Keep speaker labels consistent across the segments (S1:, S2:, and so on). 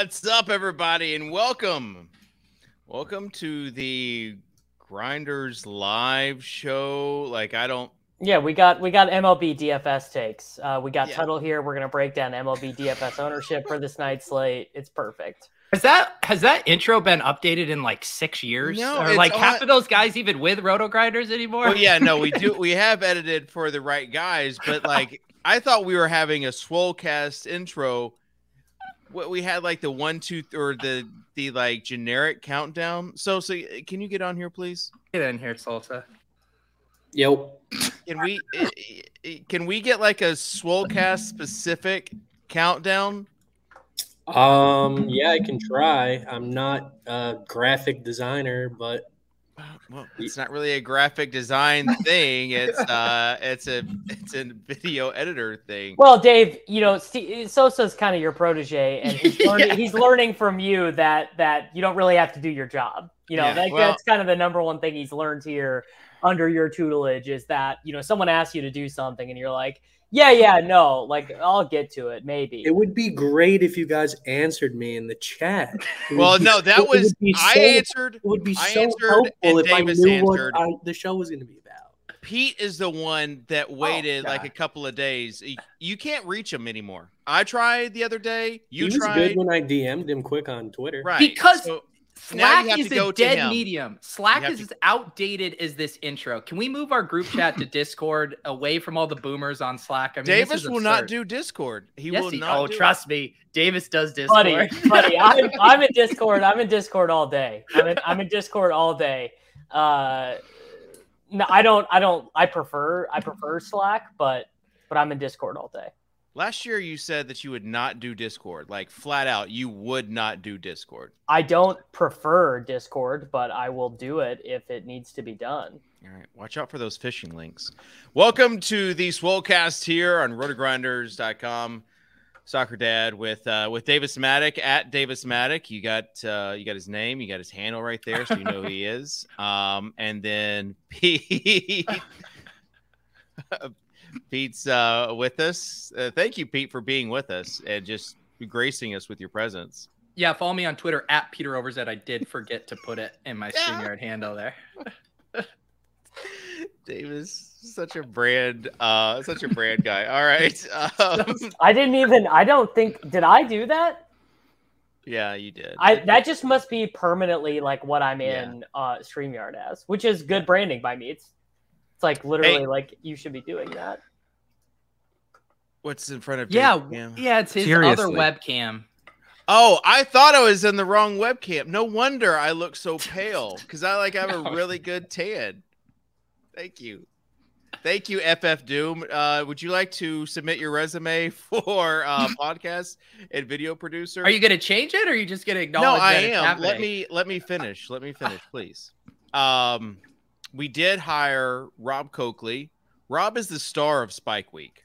S1: What's up, everybody, and welcome. Welcome to the Grinders live show. Like, I don't.
S2: Yeah, we got we got MLB DFS takes. Uh, we got
S1: Yeah.
S2: Tuttle here. We're gonna break down MLB DFS ownership for this night's slate. It's perfect.
S3: Has that has that intro been updated in like six years?
S1: No,
S3: or like half
S1: on-
S3: of those guys even with roto grinders anymore?
S1: Well, yeah, no, we do. We have edited for the right guys, but like, I thought we were having a Swolecast intro. What we had like the one, two, or the the like generic countdown. So, so can you get on here, please?
S3: Get in here, Salsa.
S4: Yep.
S1: Can we i- i- can we get like a Swolecast specific countdown?
S4: Um. Yeah, I can try. I'm not a graphic designer, but
S1: Well, it's not really a graphic design thing. It's uh, it's a it's a video editor thing.
S2: Well, Dave, you know Steve, Sosa's kind of your protege, and he's learning,
S1: Yeah.
S2: he's learning from you that that you don't really have to do your job. You know,
S1: Yeah,
S2: that,
S1: well-
S2: that's kind of the number one thing he's learned here under your tutelage is that you know someone asks you to do something, and you're like, yeah, yeah, no, like I'll get to it, maybe.
S4: it would be great if you guys answered me in the chat.
S1: Well,
S4: be-
S1: no, that was
S4: be
S1: I
S4: so-
S1: answered.
S4: It would be
S1: I
S4: so
S1: answered,
S4: helpful
S1: and
S4: if
S1: Davis
S4: I knew
S1: answered.
S4: what I, the show was going to be about.
S1: Pete is the one that oh, waited like a couple of days. You can't reach him anymore. I tried the other day. You
S4: he was
S1: tried.
S4: good when I DM'd him quick on Twitter.
S1: right.
S3: Because
S1: so now
S3: Slack is a dead medium. Slack is
S1: to-
S3: as outdated as this intro. Can we move our group chat to Discord away from all the boomers on Slack? I mean, this
S1: Davis
S3: is
S1: will not do Discord. He
S3: Yes,
S1: will
S3: he-
S1: not.
S3: oh,
S1: do it.
S3: trust me, Davis does Discord.
S2: buddy, buddy, I'm, I'm in Discord. I'm in Discord all day. I'm in, I'm in Discord all day. Uh, no, I don't. I don't. I prefer. I prefer Slack, but but I'm in Discord all day.
S1: Last year, you said that you would not do Discord, like flat out. You would not do Discord.
S2: I don't prefer Discord, but I will do it if it needs to be done.
S1: All right, watch out for those phishing links. Welcome to the Swolecast here on rotogrinders.com. Soccer Dad with uh, with Davis Mattek at Davis Mattek. You got uh, you got his name, you got his handle right there, so you know who he is. Um, and then Pete, Pete's uh, with us. Uh, thank you, Pete, for being with us and just gracing us with your presence.
S3: Yeah, follow me on Twitter at Peter Overzet. I did forget to put it in my
S1: Yeah.
S3: StreamYard handle there.
S1: Dave is such a brand, uh, such a brand guy. All right. Um,
S2: I didn't even. I don't think. Did I do that?
S1: yeah, you did.
S2: I that just must be permanently like what I'm
S1: Yeah.
S2: in uh, Streamyard as, which is good branding by me. It's it's like literally
S1: Hey.
S2: like you should be doing that.
S1: What's in front of you?
S3: Yeah,
S1: Dave?
S3: yeah, it's his other webcam.
S1: Oh, I thought I was in the wrong webcam. No wonder I look so pale because I like have a really good tan. Thank you. Thank you, FF Doom. Uh, would you like to submit your resume for uh, podcast and video producer?
S3: Are you going to change it, or are you just going to acknowledge?
S1: no,
S3: acknowledge?
S1: I
S3: that
S1: am. Let me let me finish. Let me finish, please. Um, we did hire Rob Coakley. Rob is the star of Spike Week,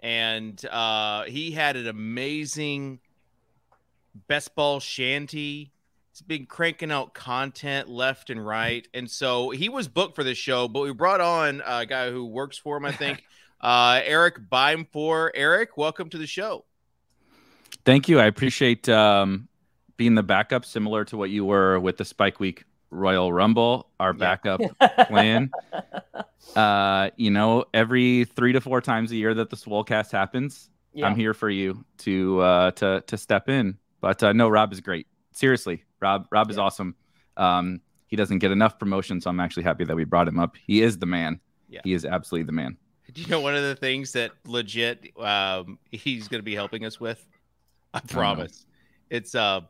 S1: and uh, he had an amazing best ball shanty. He's been cranking out content left and right, and so he was booked for this show. But we brought on a guy who works for him, I think, uh, Erik Beimfohr. Eric, welcome to the show.
S5: Thank you. I appreciate um, being the backup, similar to what you were with the Spike Week Royal Rumble, our
S1: Yeah.
S5: backup plan. Uh, you know, every three to four times a year that the Swolecast happens,
S2: Yeah.
S5: I'm here for you to uh, to to step in. But uh, no, Rob is great. Seriously, Rob Rob is awesome. Um, He doesn't get enough promotion, so I'm actually happy that we brought him up. He is the man.
S1: Yeah.
S5: He is absolutely the man.
S1: Do you know one of the things that legit um, he's going to be helping us with? I
S5: don't know.
S1: promise. It's uh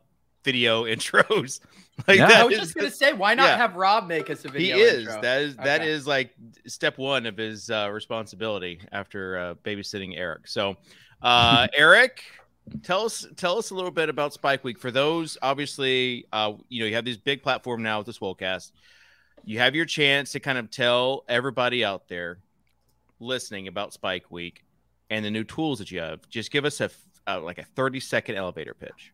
S1: video intros. like
S5: Yeah.
S1: that
S3: I was
S1: is
S3: just gonna say, why not
S1: yeah.
S3: have Rob make us a video?
S1: he is.
S3: intro?
S1: That is
S3: Okay.
S1: is like step one of his uh, responsibility after uh, babysitting Eric. So, uh, Eric, tell us tell us a little bit about Spike Week for those. Obviously, uh, you know you have this big platform now with the Swolecast. You have your chance to kind of tell everybody out there listening about Spike Week and the new tools that you have. Just give us a uh, like a thirty second elevator pitch.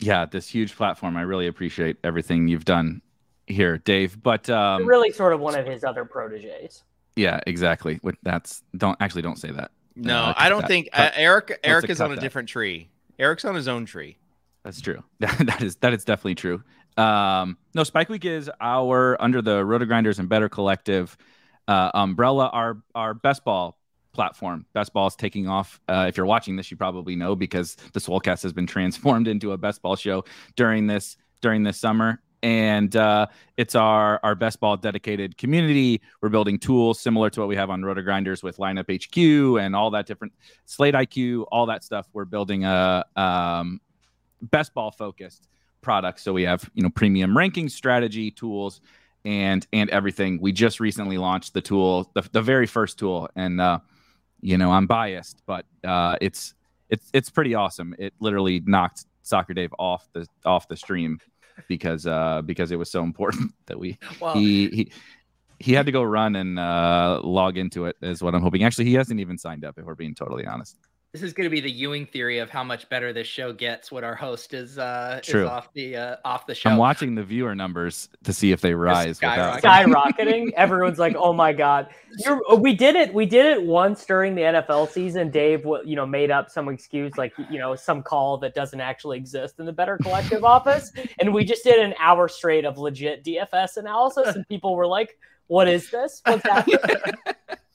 S5: Yeah, this huge platform. I really appreciate everything you've done here, Dave. But um,
S2: really sort of one of his other proteges.
S5: yeah, exactly. What that's don't actually don't say that.
S1: No,
S5: Uh,
S1: I don't
S5: that.
S1: think uh,
S5: Cut-
S1: Eric. Eric is on a
S5: that.
S1: different tree. Eric's on his own tree.
S5: That's true. that is that is definitely true. Um, no, Spike Week is our under the Roto Grinders and Better Collective uh, umbrella. Our our best ball platform. Best ball is taking off. Uh, if you're watching this, you probably know because the Swolecast has been transformed into a best ball show during this during this summer. And uh, it's our our best ball dedicated community. We're building tools similar to what we have on Roto Grinders with Lineup HQ and all that different Slate IQ, all that stuff. We're building a um, best ball focused product. So we have you know premium ranking strategy tools and and everything. We just recently launched the tool, the, the very first tool, and uh, you know I'm biased, but uh, it's it's it's pretty awesome. It literally knocked Soccer Dave off the off the stream because uh, because it was so important that we
S3: Well,
S5: he he he had to go run and uh, log into it is what I'm hoping. Actually, he hasn't even signed up. If we're being totally honest.
S3: This is going to be the Ewing theory of how much better this show gets when our host is uh
S5: True.
S3: is off the uh, off the show.
S5: I'm watching the viewer numbers to see if they rise without.
S2: skyrocketing. Everyone's like, "Oh my god!" You're, we did it. We did it once during the NFL season. Dave, you know, made up some excuse like you know some call that doesn't actually exist in the Better Collective office, and we just did an hour straight of legit DFS analysis, and people were like, "What is this? What's happening?"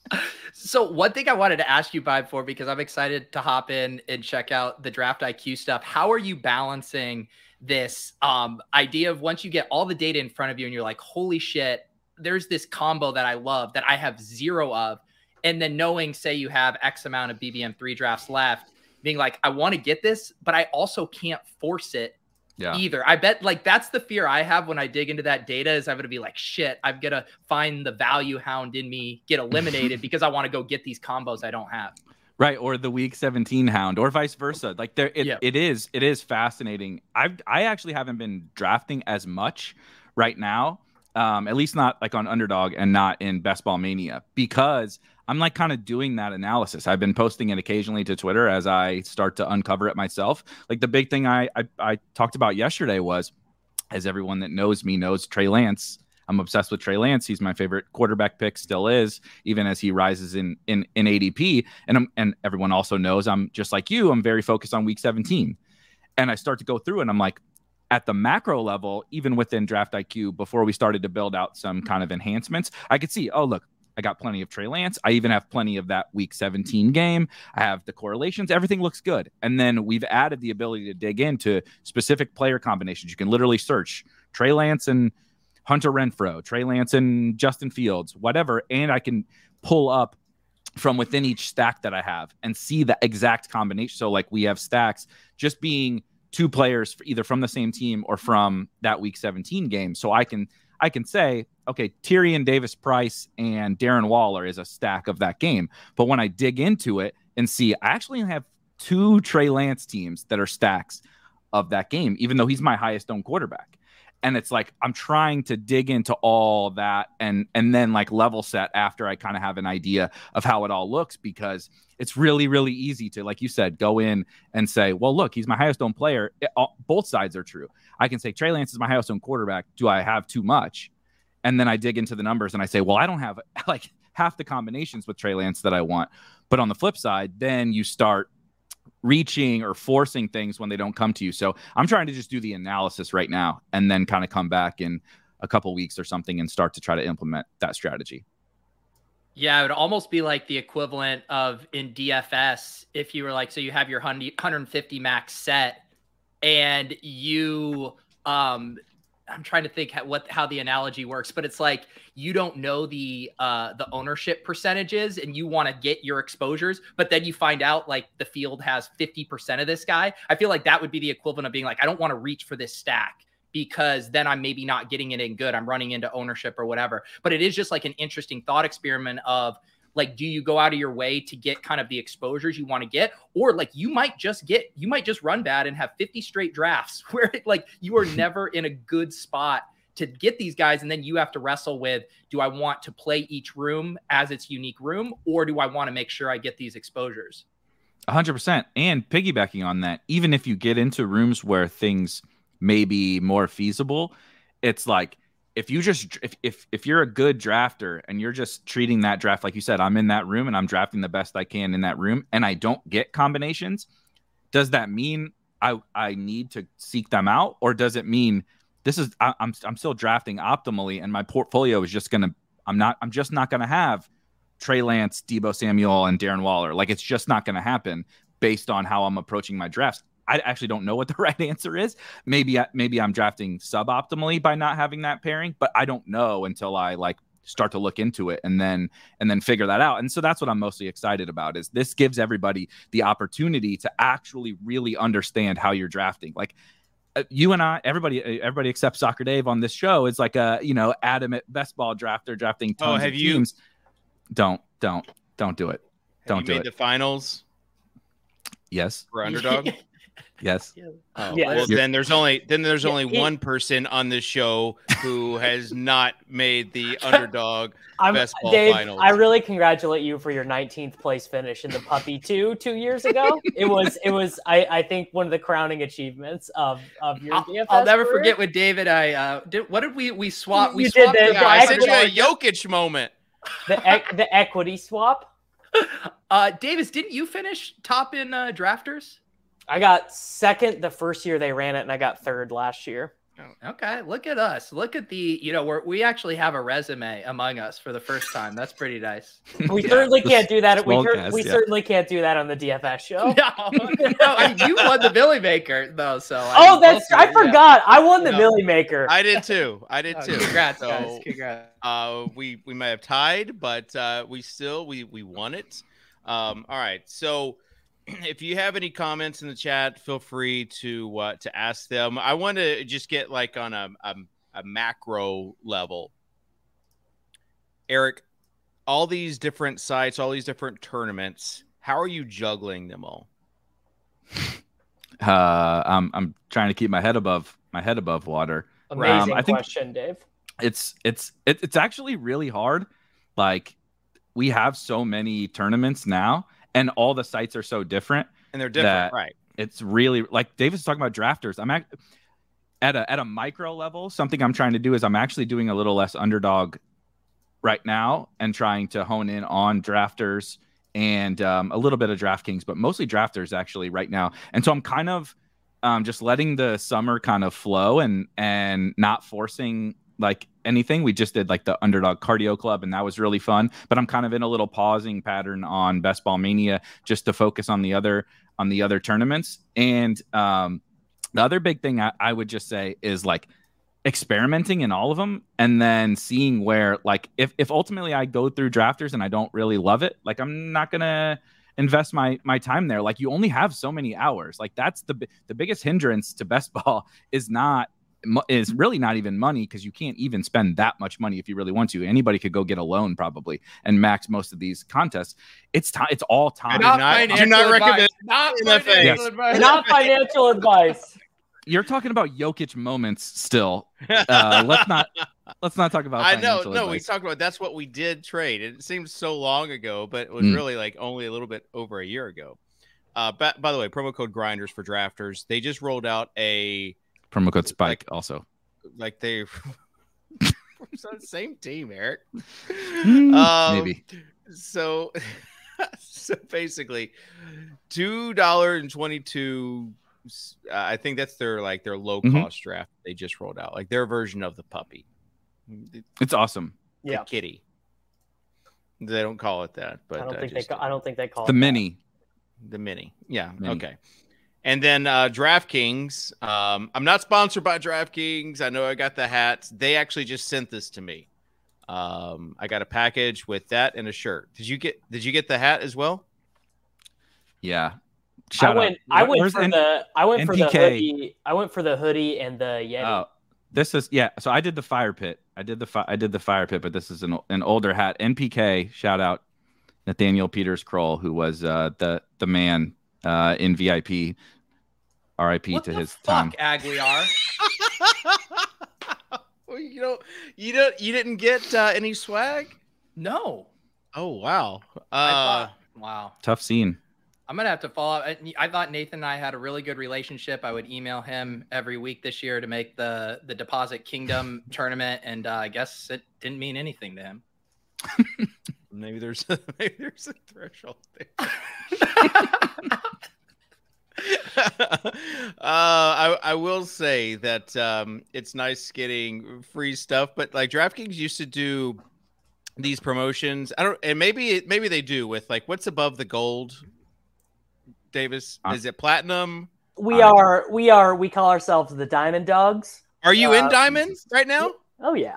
S3: So one thing I wanted to ask you, Beimfohr because I'm excited to hop in and check out the draft IQ stuff. How are you balancing this um, idea of once you get all the data in front of you and you're like, holy shit, there's this combo that I love that I have zero of, and then knowing, say, you have X amount of BBM three drafts left, being like, I want to get this, but I also can't force it
S5: Yeah.
S3: either. I bet like that's the fear I have when I dig into that data is I'm gonna be like, shit, I'm gonna find the value hound in me get eliminated because I want to go get these combos I don't have.
S5: right or the week 17 hound or vice versa like there it,
S3: Yeah.
S5: it is it is fascinating i i actually haven't been drafting as much right now um at least not like on underdog and not in best ball mania because i'm like kind of doing that analysis. I've been posting it occasionally to twitter as i start to uncover it myself. Like the big thing i i, I talked about yesterday was as everyone that knows me knows trey lance. I'm obsessed with trey lance. He's my favorite quarterback pick still is even as he rises in in in adp and I'm, and everyone also knows I'm just like you. I'm very focused on week 17, and I start to go through and I'm like, at the macro level, even within Draft IQ, before we started to build out some kind of enhancements, I could see, oh look, I got plenty of Trey Lance. I even have plenty of that week 17 game. I have the correlations. Everything looks good. And then we've added the ability to dig into specific player combinations. You can literally search Trey Lance and Hunter Renfrow, Trey Lance and Justin Fields, whatever. And I can pull up from within each stack that I have and see the exact combination. So, like we have stacks just being two players either from the same team or from that week 17 game. So I can I can say, okay, Tyrion Davis Price and Darren Waller is a stack of that game. But when I dig into it and see, I actually have two Trey Lance teams that are stacks of that game, even though he's my highest owned quarterback. And it's like I'm trying to dig into all that and and then like level set after I kind of have an idea of how it all looks because it's really really easy to like you said go in and say, well, look, he's my highest owned player. It- all, both sides are true. I can say Trey Lance is my highest owned quarterback. Do I have too much? And then I dig into the numbers and I say, well, I don't have like half the combinations with Trey Lance that I want. But on the flip side, then you start reaching or forcing things when they don't come to you. So I'm trying to just do the analysis right now and then kind of come back in a couple weeks or something and start to try to implement that strategy.
S3: Yeah, it would almost be like the equivalent of in DFS if you were like, so you have your 100 150 max set and you um I'm trying to think how, what how the analogy works, but it's like you don't know the uh the ownership percentages and you want to get your exposures, but then you find out like the field has 50% of this guy. I feel like that would be the equivalent of being like I don't want to reach for this stack because then I'm maybe not getting it in good. I'm running into ownership or whatever. But it is just like an interesting thought experiment of like do you go out of your way to get kind of the exposures you want to get? Or like you might just get you might just run bad and have 50 straight drafts where like you are never in a good spot to get these guys and then you have to wrestle with do i want to play each room as its unique room or do i want to make sure i get these exposures?
S5: 100% and piggybacking on that even if you get into rooms where things may be more feasible it's like if you just if, if if you're a good drafter and you're just treating that draft like you said i'm in that room and i'm drafting the best i can in that room and i don't get combinations does that mean i i need to seek them out? Or does it mean this is I, i'm i'm still drafting optimally and my portfolio is just gonna i'm not i'm just not gonna have trey lance deebo samuel and darren waller. Like it's just not gonna happen based on how i'm approaching my drafts I actually don't know what the right answer is. Maybe maybe I'm drafting suboptimally by not having that pairing, but I don't know until I like start to look into it and then and then figure that out. And so that's what I'm mostly excited about is this gives everybody the opportunity to actually really understand how you're drafting. Like uh, you and I, everybody, uh, everybody except Soccer Dave on this show is like a you know adamant best ball drafter drafting
S1: Oh,
S5: tons
S1: have
S5: of
S1: you-
S5: teams. Don't don't don't do it.
S1: Have
S5: Don't
S1: you
S5: do
S1: made
S5: it.
S1: the finals
S5: Yes,
S1: for underdog.
S5: yes.
S1: Oh,
S2: Yeah.
S1: well, then there's only then there's
S2: Yeah,
S1: only
S2: he-
S1: one person on this show who has not made the underdog.
S2: I'm
S1: Best ball
S2: Dave.
S1: finals.
S2: I really congratulate you for your 19th place finish in the Puppy Two two years ago. it was it was I, I think one of the crowning achievements of of your
S3: I'll,
S2: DFS.
S3: I'll never
S2: career.
S3: forget with David. I uh, did. What did we we swap? We
S2: You did
S3: swapped
S2: the-
S3: the
S1: I
S2: I
S1: sent you a
S2: actually-
S1: Jokic moment.
S2: the ec- the equity swap.
S3: Uh, Davis, didn't you finish top in uh, drafters?
S2: I got second the first year they ran it, and I got third last year.
S3: Okay, look at us. Look at the, you know, we're, we actually have a resume among us for the first time. That's pretty nice.
S2: We
S3: Yeah.
S2: certainly can't do that. We,
S5: Small
S2: cer-
S5: cast,
S2: we
S5: yeah.
S2: certainly can't do that on the DFS show.
S3: No, no, I mean, you won the Milly Maker though, so I
S2: Oh, that's
S3: both
S2: I
S3: of you, yeah.
S2: forgot. I won the
S3: No.
S2: Milly Maker.
S1: I did too. I did
S3: Oh,
S1: too.
S3: congrats,
S1: So,
S3: guys. Congrats.
S1: Uh, we we may have tied, but uh, we still we we won it. Um, all right. So if you have any comments in the chat, feel free to uh, to ask them. I want to just get like on a, a a macro level. Eric, all these different sites, all these different tournaments. How are you juggling them all?
S5: Uh, I'm I'm trying to keep my head above my head above water.
S2: Amazing
S5: Um, I think-
S2: question, Dave.
S5: It's it's it, it's actually really hard. Like we have so many tournaments now, and all the sites are so different.
S1: And they're different, right?
S5: It's really like David's talking about drafters. I'm act- at a at a micro level. Something I'm trying to do is I'm actually doing a little less underdog right now and trying to hone in on drafters and um, a little bit of DraftKings, but mostly drafters actually right now. And so I'm kind of um, just letting the summer kind of flow and and not forcing like anything. We just did like the underdog cardio club, and that was really fun. But I'm kind of in a little pausing pattern on Best Ball Mania just to focus on the other on the other tournaments. And um, the other big thing I, I would just say is like experimenting in all of them and then seeing where like if if ultimately I go through drafters and I don't really love it, like I'm not gonna invest my my time there. Like you only have so many hours. Like that's the the biggest hindrance to best ball is not is really not even money because you can't even spend that much money if you really want to. Anybody could go get a loan probably and max most of these contests. It's time. It's all time.
S1: do not-
S3: financial
S1: do not
S3: advice.
S1: recommend
S3: Not financial
S5: face.
S3: advice.
S2: Not financial advice.
S5: You're talking about Jokic moments still. Uh, let's not let's not talk about.
S1: I know,
S5: financial
S1: no, we talked about that's what we did trade. It seems so long ago, but it was
S5: Mm.
S1: really like only a little bit over a year ago. Uh, by, by the way, promo code grinders for drafters. They just rolled out a
S5: promo code Spike also.
S1: like they it's on the same team, Eric.
S5: Hmm,
S1: Um,
S5: Maybe.
S1: So, so basically, two dollars and twenty two. Uh, I think that's their like their low
S5: Mhm.
S1: cost draft they just rolled out, like their version of the puppy,
S5: It's awesome.
S2: Yeah.
S1: kitty. They don't call it that, but
S2: I don't think they. ca- I don't think they call
S5: The
S2: it that.
S5: mini.
S1: the mini. Yeah.
S5: Mini.
S1: Okay. And then uh, DraftKings. Um, I'm not sponsored by DraftKings. I know I got the hats. They actually just sent this to me. Um, I got a package with that and a shirt. Did you get? Did you get the hat as well?
S5: Yeah.
S2: I
S5: Shout
S2: went.
S5: out.
S2: I went
S5: Where's
S2: for
S5: N-
S2: the. I went for the hoodie. I went for the hoodie and the Yeti.
S5: Oh, this is yeah. So I did the fire pit. I did the fi- I did the fire pit, but this is an an older hat. NPK. Shout out Nathaniel Peters Kroll, who was uh, the the man uh, in VIP. R.I.P.
S3: What
S5: to
S3: the
S5: his
S3: fuck,
S5: time.
S3: Aguilar?
S1: well, you know, you don't. You didn't get uh, any swag.
S3: No.
S1: Oh wow. Uh,
S3: thought, wow.
S5: Tough scene.
S3: I'm gonna have to follow up. I, I thought Nathan and I had a really good relationship. I would email him every week this year to make the the Deposit Kingdom tournament, and uh, I guess it didn't mean anything to him.
S1: maybe there's maybe there's a threshold there. uh, I, I will say that um, it's nice getting free stuff, but like DraftKings used to do these promotions. I don't, and maybe maybe they do with like what's above the gold. Davis,
S5: Uh,
S1: is it platinum?
S2: we
S5: I-
S2: are. We are. We call ourselves the Diamond Dogs.
S1: Are you in
S2: Uh,
S1: diamonds right now?
S2: Oh yeah,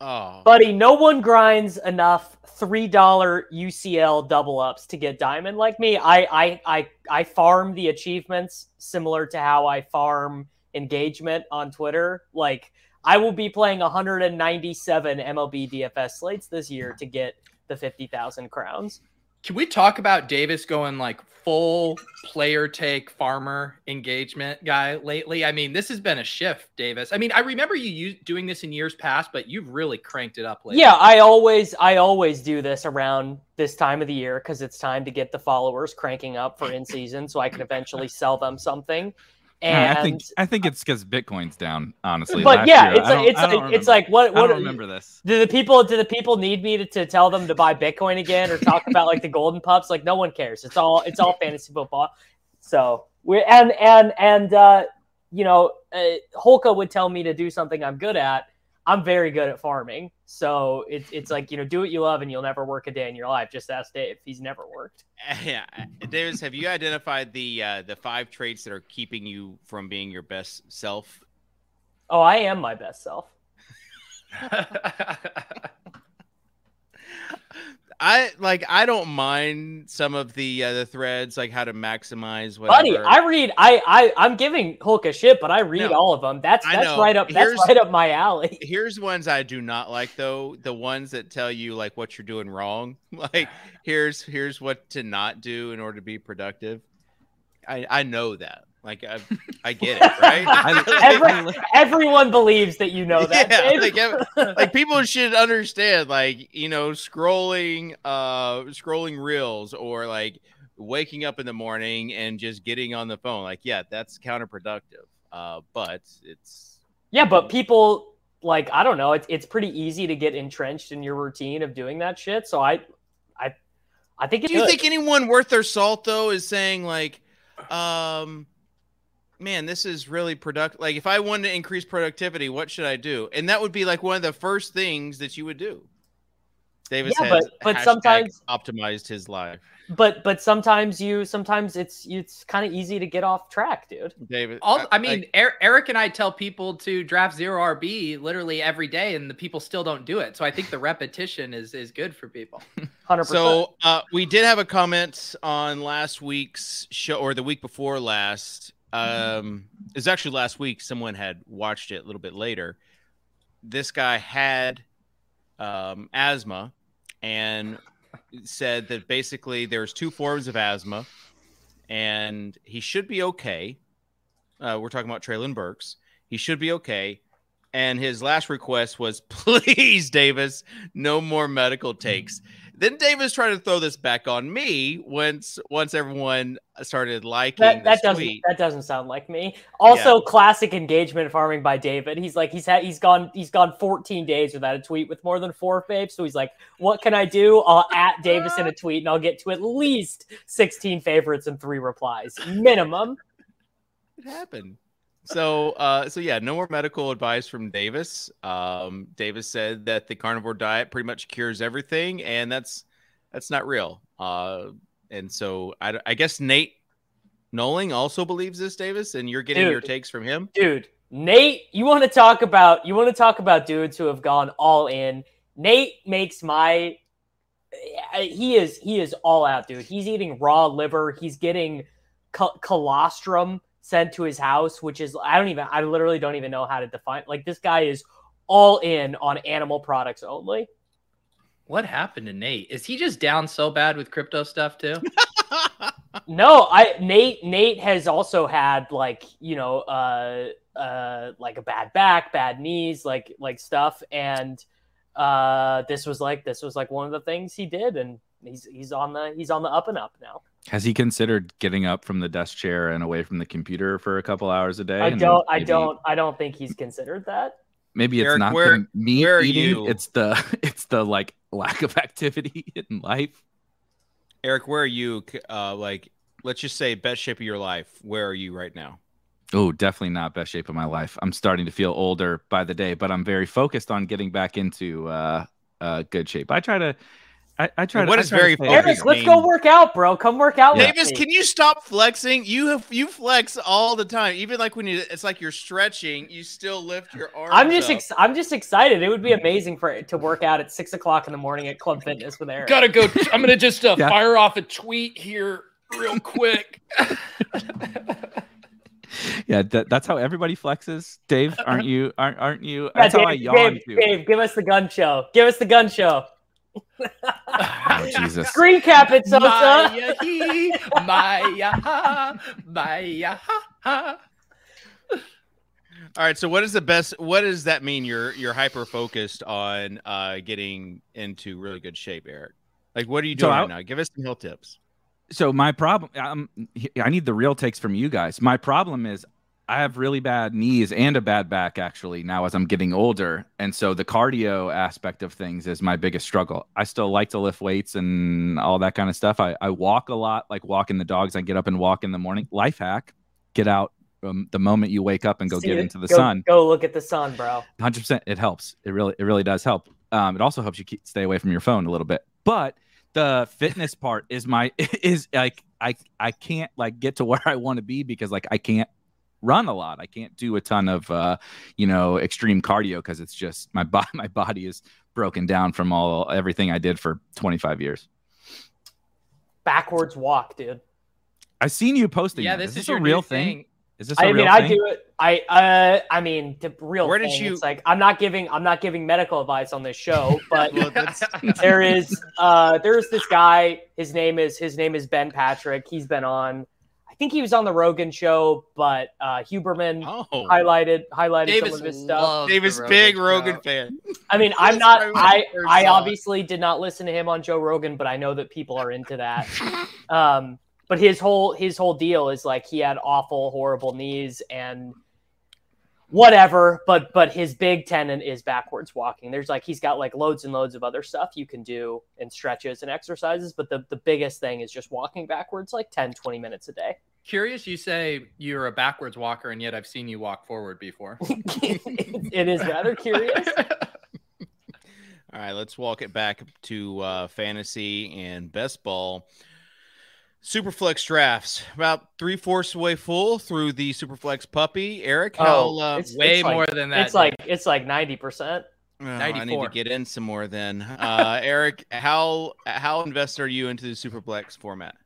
S1: Oh,
S2: buddy. No one grinds enough three dollar UCL double ups to get diamond like me. I I I I farm the achievements similar to how I farm engagement on Twitter. Like I will be playing 197 MLB DFS slates this year to get the 50,000 crowns.
S3: Can we talk about Davis going like full player take farmer engagement guy lately? I mean, this has been a shift, Davis. I mean, I remember you doing this in years past, but you've really cranked it up lately.
S2: Yeah, I always I always do this around this time of the year because it's time to get the followers cranking up for in season, so I can eventually sell them something. And
S5: I think I think it's because Bitcoin's down. Honestly,
S2: but yeah,
S5: year.
S2: it's like it's like it's like what
S5: I
S2: what
S5: don't remember this.
S2: do the people do the people need me to, to tell them to buy Bitcoin again or talk about like the golden pups? Like no one cares. It's all it's all fantasy football. So we and and and uh, you know, uh, Holka would tell me to do something I'm good at. I'm very good at farming. So it's it's like you know, do what you love and you'll never work a day in your life. Just ask Dave. He's never worked.
S1: yeah. Davis, have you identified the uh, the five traits that are keeping you from being your best self?
S2: Oh, I am my best self.
S1: I like I don't mind some of the uh, the threads like how to maximize whatever.
S2: Buddy, I read I I I'm giving Hulk a shit, but I read
S1: No,
S2: all of them. That's that's right up that's
S1: Here's-
S2: right up my alley.
S1: Here's ones I do not like though. The ones that tell you like what you're doing wrong. Like here's here's what to not do in order to be productive. I I know that. Like I I get it, right?
S2: Every, everyone believes that you know that.
S1: Yeah, like, like people should understand like you know scrolling uh scrolling reels or like waking up in the morning and just getting on the phone like yeah that's counterproductive uh but it's
S2: yeah, but people like I don't know. It's it's pretty easy to get entrenched in your routine of doing that shit. So I, I, I think it's
S1: do you
S2: good.
S1: think anyone worth their salt though is saying like um man this is really productive like if i wanted to increase productivity what should i do and that would be like one of the first things that you would do davis
S2: Yeah,
S1: has
S2: but- but sometimes-
S1: optimized his life
S2: but but sometimes you sometimes it's it's kind of easy to get off track, dude.
S1: david
S3: All, I mean, Er- Eric and I tell people to draft zero RB literally every day, and the people still don't do it. So I think the repetition is is good for people.
S2: Hundred percent.
S1: So uh, we did have a comment on last week's show or the week before last. Um, it's actually last week. Someone had watched it a little bit later. This guy had um, asthma and said that basically there's two forms of asthma, and he should be okay. Uh, we're talking about Treylon Burks. He should be okay. And his last request was, please, Davis, no more medical takes. Then Davis tried to throw this back on me once once everyone started liking
S2: that, that
S1: this
S2: doesn't
S1: tweet.
S2: that doesn't sound like me. Also, classic engagement farming by David. He's like he's had he's gone he's gone 14 days without a tweet with more than four faves. So he's like, what can I do? I'll at Davis in a tweet and I'll get to at least 16 favorites and three replies minimum.
S1: It happened. So, uh, so yeah, no more medical advice from Davis. Um, Davis said that the carnivore diet pretty much cures everything, and that's that's not real. Uh, and so I, I guess Nate Nolan also believes this, Davis, and you're getting your takes from him.
S2: dude nate you want to talk about you want to talk about dudes who have gone all in nate makes my he is he is all out dude he's eating raw liver he's getting co- colostrum sent to his house which is i don't even i literally don't even know how to define like this guy is all in on animal products only
S3: What happened to Nate? Is he just down so bad with crypto stuff too?
S2: No, I Nate Nate has also had like you know uh uh like a bad back, bad knees, like like stuff, and uh this was like this was like one of the things he did, and he's he's on the he's on the up and up now.
S5: Has he considered getting up from the desk chair and away from the computer for a couple hours a day?
S2: I don't I don't I don't think he's considered that.
S5: Maybe it's
S1: Eric,
S5: not
S1: where-
S5: the meat
S1: where are
S5: eating;
S1: you?
S5: it's the it's the like lack of activity in life.
S1: Eric, where are you? Uh, like, let's just say best shape of your life. Where are you right now?
S5: Oh, definitely not best shape of my life. I'm starting to feel older by the day, but I'm very focused on getting back into uh, uh, good shape. I try to, I, I try
S1: And
S5: to.
S1: what
S5: I
S1: is
S5: try
S1: very
S5: stay-
S1: focused
S2: Eric, let's go work out, bro. Come work out with
S1: Davis, can you stop flexing? You have you flex all the time. Even like when you, it's like you're stretching, you still lift your arms.
S2: I'm just ex- I'm just excited. It would be amazing for to work out at six o'clock in the morning at Club Fitness with Eric.
S6: Gotta go. I'm gonna just uh,
S5: Yeah.
S6: fire off a tweet here real quick.
S5: Yeah, that, that's how everybody flexes. Dave, aren't you? Aren't aren't you?
S2: Yeah,
S5: That's how I
S2: Dave,
S5: yawn
S2: Dave. Dave, give us the gun show. Give us the gun show.
S5: Oh Jesus!
S2: Screen cap it, Sosa.
S3: Maya he, Maya ha, Maya ha, ha.
S1: All right. So what is the best? What does that mean? You're you're hyper focused on uh getting into really good shape, Eric. Like, what are you
S5: So
S1: doing
S5: I-
S1: right now? Give us some hill tips.
S5: so my problem um, i need the real takes from you guys my problem is i have really bad knees and a bad back actually now as i'm getting older. And so the cardio aspect of things is my biggest struggle. I still like to lift weights and all that kind of stuff. I, I walk a lot like walking the dogs. I get up and walk in the morning. Life hack get out um, the moment you wake up and go
S2: See
S5: get into the
S2: Go-
S5: sun.
S2: Go look at the sun, bro.
S5: 100% it helps. It really it really does help. Um it also helps you keep, stay away from your phone a little bit. But the fitness part is my is like i i can't like get to where i want to be because like i can't run a lot i can't do a ton of uh you know extreme cardio because it's just my body my body is broken down from all everything i did for 25 years
S2: Backwards walk, dude.
S5: i've seen you posting
S3: Yeah,
S5: that.
S3: this
S5: is
S3: is your
S5: a real
S3: new
S5: thing is this a
S2: I
S5: real
S2: mean, I do it. I uh, I mean, the real
S1: Where did
S2: thing.
S1: you-
S2: It's like I'm not giving I'm not giving medical advice on this show, but
S1: Well,
S2: there is uh there's this guy his name is his name is ben patrick he's been on i think he was on the rogan show but uh huberman
S1: Oh,
S2: highlighted highlighted
S3: Davis
S2: some of his stuff
S3: loves the
S1: Davis,
S3: Rogan
S1: big
S3: show.
S1: Rogan fan.
S2: i mean i'm not i i
S1: thought.
S2: obviously did not listen to him on joe rogan but i know that people are into that um but his whole his whole deal is like he had awful horrible knees and whatever but but his big tenet is backwards walking there's like he's got like loads and loads of other stuff you can do and stretches and exercises but the, the biggest thing is just walking backwards like 10 20 minutes a day
S3: Curious, you say you're a backwards walker, and yet I've seen you walk forward before.
S2: it is rather curious
S1: All right, let's walk it back to uh, fantasy and best ball. Superflex drafts about three fourths way full through the Superflex puppy. Eric, how
S2: Oh,
S1: uh,
S2: it's-
S3: Way
S2: like-
S3: more than that.
S2: it's like it's like 90%
S1: Oh, I need to get in some more then. Uh, Eric, how how invested are you into the Superflex format?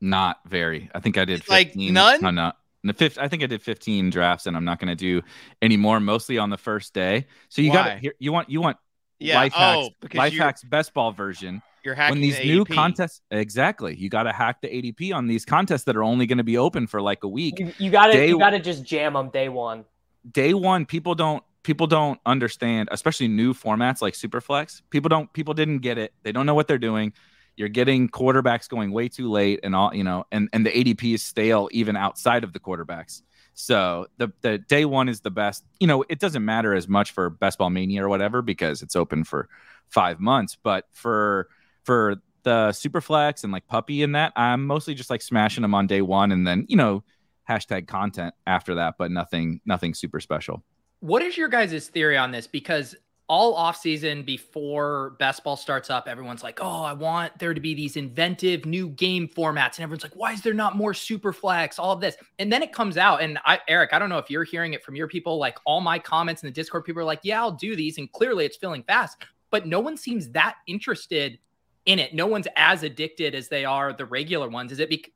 S5: Not very. I think I did 15.
S1: Like none?
S5: No, no. The uh, fifth, I think I did 15 drafts, and I'm not going to do any more. Mostly on the first day. So you got
S1: Why?
S5: to you want you want
S1: Yeah,
S5: life oh, hacks,
S1: oh, because
S5: life hacks best ball version.
S1: you're hacking
S5: when these
S1: the
S5: new
S1: ADP.
S5: contests, exactly, you got to hack the ADP on these contests that are only going to be open for like a week.
S2: you, you gotta you gotta just jam them day one
S5: Day one, people don't people don't understand, especially new formats like Superflex. People don't people didn't get it. They don't know what they're doing. You're getting quarterbacks going way too late, and all you know, and and the ADP is stale even outside of the quarterbacks. So the the day one is the best. You know, it doesn't matter as much for Best Ball Mania or whatever because it's open for five months. But for for the Superflex and like Puppy and that, I'm mostly just like smashing them on day one, and then you know, hashtag content after that, but nothing nothing super special.
S3: What is your guys' theory on this? Because all off season before best ball starts up, everyone's like, "Oh, I want there to be these inventive new game formats," and everyone's like, "Why is there not more super flex?" All of this, and then it comes out, and I, Eric, I don't know if you're hearing it from your people. Like all my comments in the Discord, people are like, "Yeah, I'll do these," and clearly it's filling fast, but no one seems that interested in it. No one's as addicted as they are the regular ones. Is it because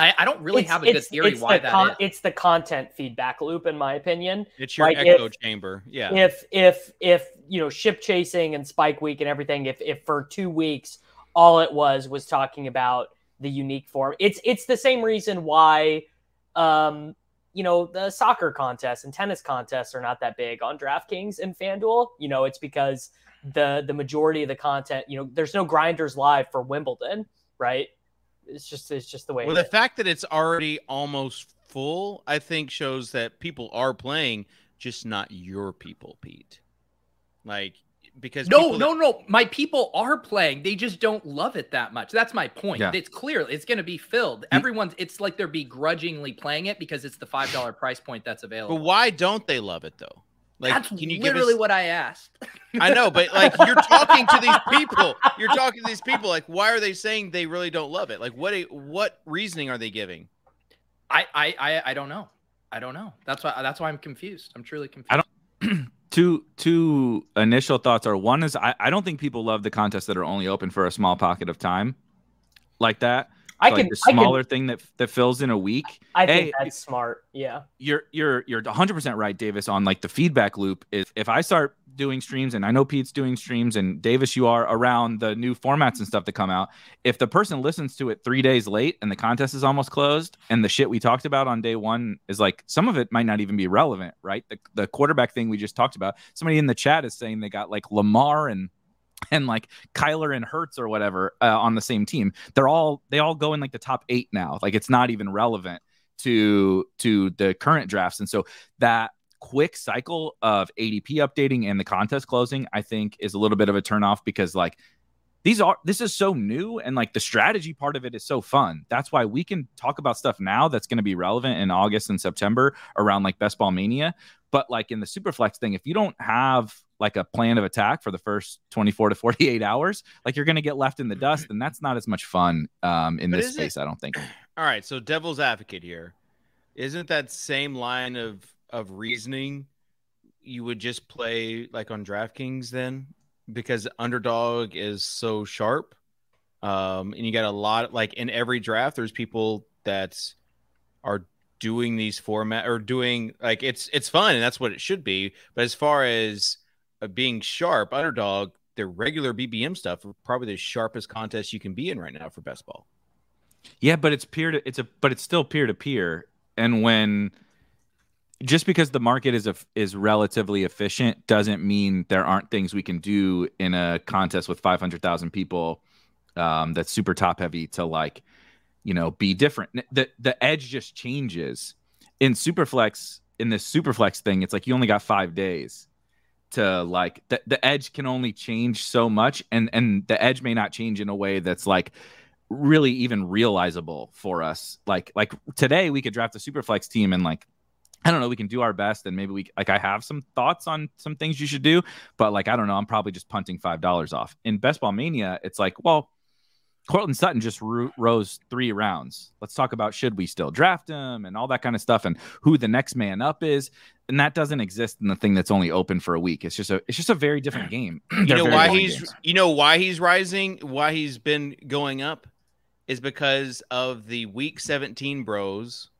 S3: I, I don't really
S2: It's-
S3: have a good theory why
S2: the
S3: that
S2: con-
S3: is.
S2: It's the content feedback loop, in my opinion.
S1: It's your
S2: Like,
S1: echo
S2: if-
S1: chamber. Yeah.
S2: If if if you know ship chasing and Spike Week and everything, if if for two weeks all it was was talking about the unique form, it's it's the same reason why, um, you know, the soccer contests and tennis contests are not that big on DraftKings and FanDuel. You know, it's because the the majority of the content, you know, there's no grinders live for Wimbledon, right? It's just it's just the way.
S1: Well,
S2: it
S1: the
S2: is.
S1: fact that it's already almost full, I think, shows that people are playing, just not your people, Pete. Like because
S3: No,
S1: people that-
S3: no, no. My people are playing. They just don't love it that much. That's my point.
S5: Yeah.
S3: It's clear it's going to be filled. Everyone's. It's like they're begrudgingly playing it because it's the five dollar price point that's available.
S1: But why don't they love it though? Like,
S3: that's
S1: can you
S3: literally
S1: give us?
S3: what I asked.
S1: I know, but like you're talking to these people. You're talking to these people. Like, why are they saying they really don't love it? Like, what what reasoning are they giving?
S3: I, I, I, I don't know. I don't know. That's why. That's why I'm confused. I'm truly confused.
S5: I don't- two two initial thoughts are one is I, I don't think people love the contests that are only open for a small pocket of time like that.
S2: I
S5: like
S2: can
S5: the
S2: I can
S5: smaller thing that that fills in a week.
S2: I think
S5: Hey,
S2: that's smart. Yeah.
S5: you're you're you're 100% right davis on like the feedback loop is if i start doing streams and i know pete's doing streams and davis you are around the new formats and stuff that come out if the person listens to it three days late and the contest is almost closed and the shit we talked about on day one is like some of it might not even be relevant right the, the quarterback thing we just talked about somebody in the chat is saying they got like lamar and and like Kyler and Hurts or whatever uh, on the same team. They're all they all go in like the top eight now. Like it's not even relevant to to the current drafts. And so that quick cycle of ADP updating and the contest closing, I think, is a little bit of a turnoff because like these are this is so new and like the strategy part of it is so fun. That's why we can talk about stuff now that's going to be relevant in August and September around like best ball mania. But like in the superflex thing, if you don't have like a plan of attack for the first 24 to 48 hours, like you're going to get left in the dust, and that's not as much fun um, in
S1: But
S5: this
S1: is it-
S5: space. I don't think.
S1: All right, so devil's advocate here. Isn't that same line of of reasoning you would just play like on DraftKings then? Because underdog is so sharp. Um, and you got a lot like in every draft, there's people that are doing these format or doing like it's it's fun and that's what it should be. But as far as being sharp, underdog, their regular BBM stuff probably the sharpest contest you can be in right now for best ball.
S5: Yeah, but it's peer to it's a but it's still peer to peer. And when just because the market is a, is relatively efficient doesn't mean there aren't things we can do in a contest with 500,000 people um, that's super top heavy to like you know be different. The the edge just changes in Superflex in this Superflex thing. It's like you only got 5 days to like the, the edge can only change so much and and the edge may not change in a way that's like really even realizable for us. Like like today we could draft a superflex team and like I don't know, we can do our best and maybe we like I have some thoughts on some things you should do, but like I don't know, I'm probably just punting five dollars off. In Best Ball Mania, it's like, well, Courtland Sutton just ro- rose three rounds. Let's talk about should we still draft him and all that kind of stuff and who the next man up is. And that doesn't exist in the thing that's only open for a week. It's just a it's just a very different game.
S1: you know why he's
S5: games.
S1: you know why he's rising why he's been going up is because of the week 17 bros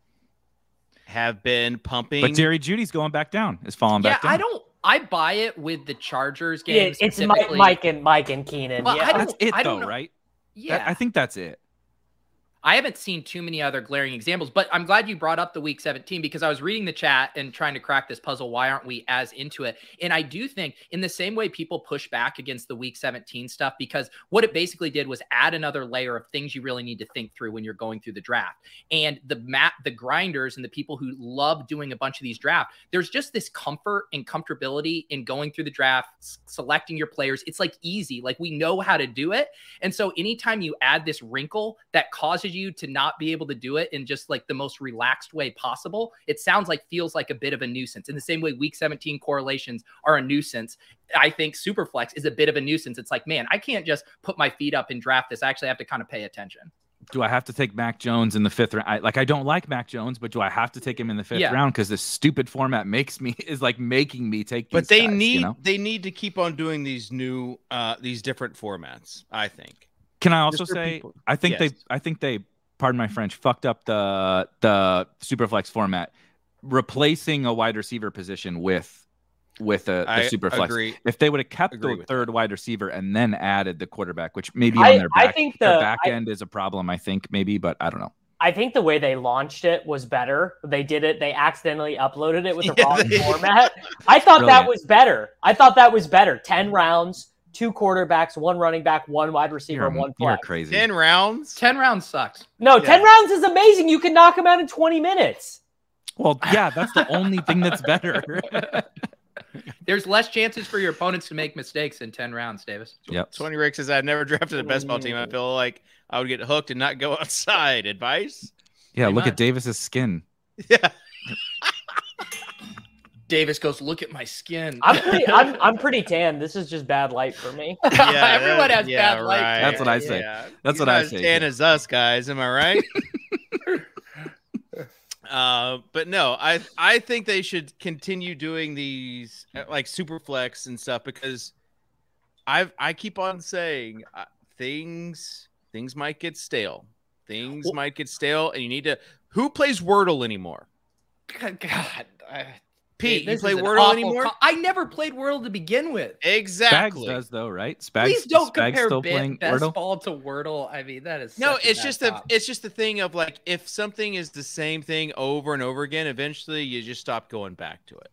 S1: have been pumping
S5: But Jerry Jeudy's going back down. Is falling
S3: yeah,
S5: back down.
S3: I don't. I buy it with the Chargers
S2: Yeah,
S3: game.
S2: it's Mike,
S3: specifically.
S2: Mike and Mike and Keenan.
S3: Well,
S2: yeah.
S3: I don't-
S5: That's it
S3: I don't
S5: though,
S3: know.
S5: right?
S3: Yeah,
S5: That- I think that's it.
S3: I haven't seen too many other glaring examples, but I'm glad you brought up the week 17 because I was reading the chat and trying to crack this puzzle. Why aren't we as into it? And I do think, in the same way people push back against the week 17 stuff, because what it basically did was add another layer of things you really need to think through when you're going through the draft. And the map, the grinders, and the people who love doing a bunch of these drafts, there's just this comfort and comfortability in going through the draft, selecting your players. It's like easy, like we know how to do it. And so anytime you add this wrinkle that causes pushes you to not be able to do it in just like the most relaxed way possible, it sounds like feels like a bit of a nuisance. In the same way, week 17 correlations are a nuisance. I think Superflex is a bit of a nuisance. It's like, man, I can't just put my feet up and draft this. I actually have to kind of pay attention.
S5: do I have to take Mac Jones in the fifth round? I, like I don't like Mac Jones, but do I have to take him in the fifth
S3: Yeah.
S5: round because this stupid format makes me is like making me take.
S1: But they
S5: guys,
S1: need
S5: You know?
S1: they need to keep on doing these new uh these different formats. I think.
S5: Can I also say
S1: people-
S5: I think they I think they pardon my French fucked up the the superflex format, replacing a wide receiver position with with a the
S1: I
S5: superflex.
S1: agree.
S5: If they would have kept
S1: Agree
S5: the
S1: with
S5: third wide receiver and then added the quarterback, which maybe
S2: I-
S5: on their
S2: I
S5: back,
S2: think
S5: their back
S2: I-
S5: end is a problem. I think maybe, but I don't know.
S2: I think the way they launched it was better. They did it. They accidentally uploaded it with the
S1: Yeah,
S2: wrong
S1: they-
S2: format. I thought that was better. I thought that was better. Ten rounds, two quarterbacks, one running back, one wide receiver,
S5: You're,
S2: and one
S5: you're crazy.
S1: Ten rounds.
S3: 10 rounds sucks.
S2: No,
S1: Yeah.
S2: ten rounds is amazing. You can knock them out in twenty minutes.
S5: Well, yeah, that's the only thing that's better.
S3: There's less chances for your opponents to make mistakes in 10 rounds, Davis.
S5: yep.
S1: Twenty Rick says I've never drafted a best ball team. I feel like I would get hooked and not go outside. Advice?
S5: Yeah,
S3: Pretty
S5: look
S3: much.
S5: at Davis's skin.
S1: Yeah.
S6: Davis goes, look at my skin.
S2: I'm pretty. I'm, I'm pretty tan. This is just bad light for me.
S1: Yeah,
S3: Everyone has
S1: yeah,
S3: bad light.
S1: right.
S5: That's what I say.
S1: Yeah.
S5: That's
S1: He's
S5: what I say,
S1: Tan
S5: yeah.
S1: as us guys, am I right? uh, but no, I I think they should continue doing these uh, like super flex and stuff because I've I keep on saying uh, things things might get stale. Things
S3: Well-
S1: might get stale, and you need to. Who plays Wordle anymore?
S3: God, God. I,
S1: Pete, you
S3: this
S1: play Wordle anymore?
S3: co- I never played Wordle to begin with.
S1: Exactly.
S5: Spags does though, right? Spags,
S3: Please don't
S5: Spags
S3: compare
S5: still playing
S3: best
S5: Wordle?
S3: ball to Wordle. I mean, that is
S1: No,
S3: such
S1: it's
S3: bad
S1: just the
S3: comp.
S1: it's just the thing of like if something is the same thing over and over again, eventually you just stop going back to it.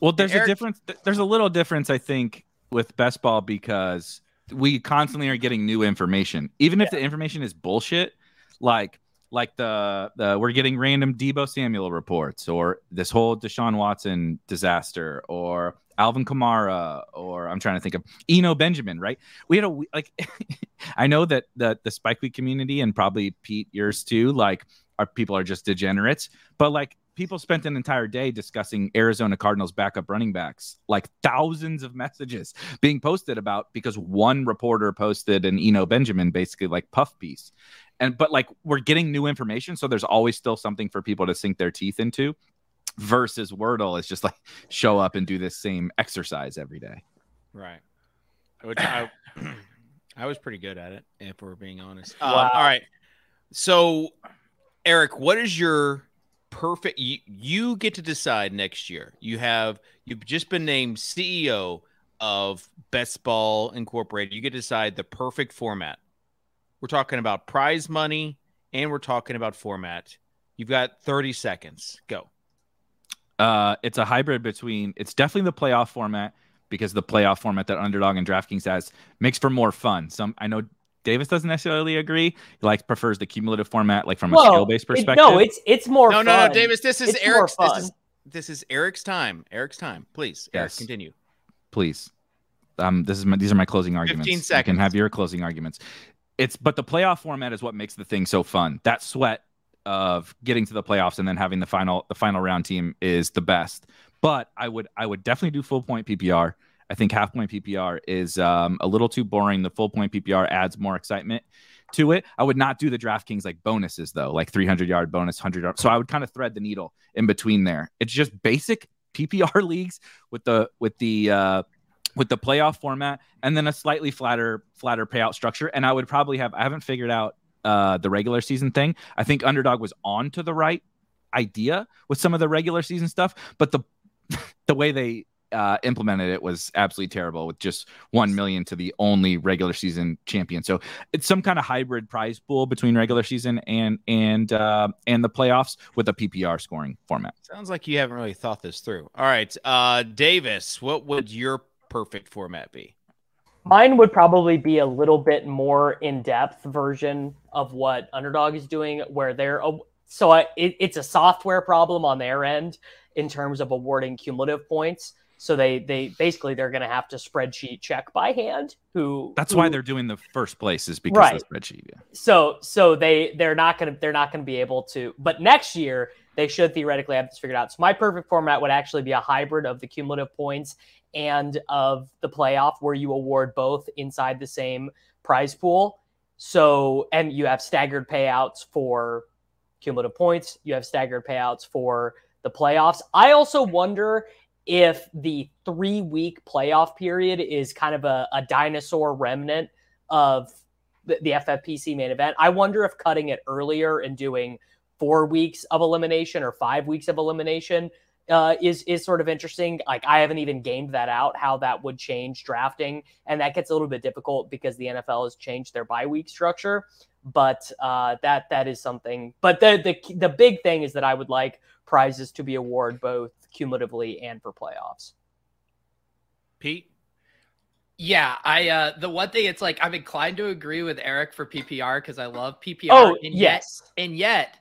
S5: Well, there's
S1: Eric-
S5: a difference. There's a little difference, I think, with best ball because we constantly are getting new information, even if the information is bullshit. Like, like the the we're getting random Deebo Samuel reports, or this whole Deshaun Watson disaster, or Alvin Kamara, or I'm trying to think of Eno Benjamin. Right? We had a like. I know that the the Spike Week community and probably Pete yours too. Like, our people are just degenerates, but like people spent an entire day discussing Arizona Cardinals backup running backs, like thousands of messages being posted about because one reporter posted an Eno Benjamin basically like puff piece. And but like we're getting new information, so there's always still something for people to sink their teeth into. Versus Wordle is just like show up and do this same exercise every day.
S1: Right. Which I, I was pretty good at it, if we're being honest. Um, all right. So, Eric, what is your perfect? You, you get to decide next year. You have you've just been named CEO of Best Ball Incorporated. You get to decide the perfect format. We're talking about prize money and we're talking about format. You've got 30 seconds. Go.
S5: Uh, it's a hybrid between it's definitely the playoff format because the playoff format that Underdog and DraftKings has makes for more fun. Some I know Davis doesn't necessarily agree. He likes prefers the cumulative format, like from a
S2: Well,
S5: skill based
S2: it-
S5: perspective.
S2: no, it's it's more.
S1: No,
S2: fun.
S1: no, no, Davis. This is
S2: It's
S1: Eric's. This is this is Eric's time. Eric's time. Please, Eric,
S5: Yes.
S1: continue.
S5: please. Um, this is my these are my closing arguments.
S1: 15
S5: You
S1: seconds.
S5: can have your closing arguments. It's but the playoff format is what makes the thing so fun. That sweat of getting to the playoffs and then having the final the final round team is the best. But I would I would definitely do full point PPR. I think half point PPR is um, a little too boring. The full point PPR adds more excitement to it. I would not do the DraftKings like bonuses though, like 300 yard bonus, 100 yard. So I would kind of thread the needle in between there. It's just basic PPR leagues with the with the uh, with the playoff format and then a slightly flatter flatter payout structure. And I would probably have I haven't figured out uh, the regular season thing. I think Underdog was on to the right idea with some of the regular season stuff, but the the way they uh, implemented it was absolutely terrible with just one million to the only regular season champion. So it's some kind of hybrid prize pool between regular season and and uh, and the playoffs with a PPR scoring format.
S1: Sounds like you haven't really thought this through. All right, uh, Davis, what would your perfect format be?
S2: Mine would probably be a little bit more in depth version of what Underdog is doing, where they're so I, it, it's a software problem on their end in terms of awarding cumulative points. So they they basically they're going to have to spreadsheet check by hand who
S5: That's
S2: who-
S5: why they're doing the first place is because
S2: Right.
S5: of the spreadsheet. Yeah.
S2: so so they they're not gonna they're not gonna be able to but next year they should theoretically have this figured out so my perfect format would actually be a hybrid of the cumulative points and of the playoff where you award both inside the same prize pool so and you have staggered payouts for cumulative points you have staggered payouts for the playoffs i also wonder if the three week playoff period is kind of a, a dinosaur remnant of the, the FFPC main event. I wonder if cutting it earlier and doing four weeks of elimination or five weeks of elimination uh, is is sort of interesting. Like I haven't even gamed that out how that would change drafting, and that gets a little bit difficult because the NFL has changed their bye week structure. But uh, that that is something. But the the the big thing is that I would like prizes to be awarded both cumulatively and for playoffs.
S1: Pete,
S3: Yeah, I uh the one thing it's like I'm inclined to agree with Eric for PPR because I love PPR.
S2: Oh
S3: and yet
S2: yes,
S3: and yet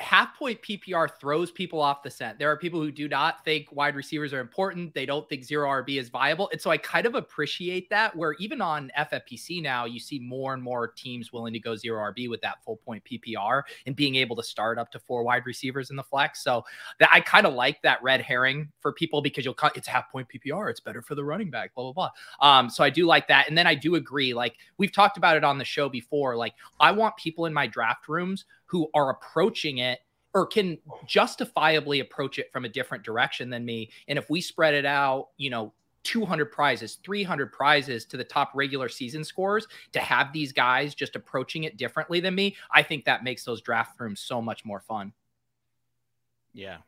S3: half point PPR throws people off the scent. There are people who do not think wide receivers are important. They don't think zero RB is viable. And so I kind of appreciate that where even on FFPC now, you see more and more teams willing to go zero RB with that full point PPR and being able to start up to four wide receivers in the flex. So that I kind of like that red herring for people because you'll cut it's half point PPR. It's better for the running back, blah, blah, blah. Um, so I do like that. And then I do agree, like we've talked about it on the show before. Like I want people in my draft rooms who are approaching it or can justifiably approach it from a different direction than me. And if we spread it out, you know, 200 prizes, 300 prizes to the top regular season scores to have these guys just approaching it differently than me, I think that makes those draft rooms so much more fun.
S1: yeah,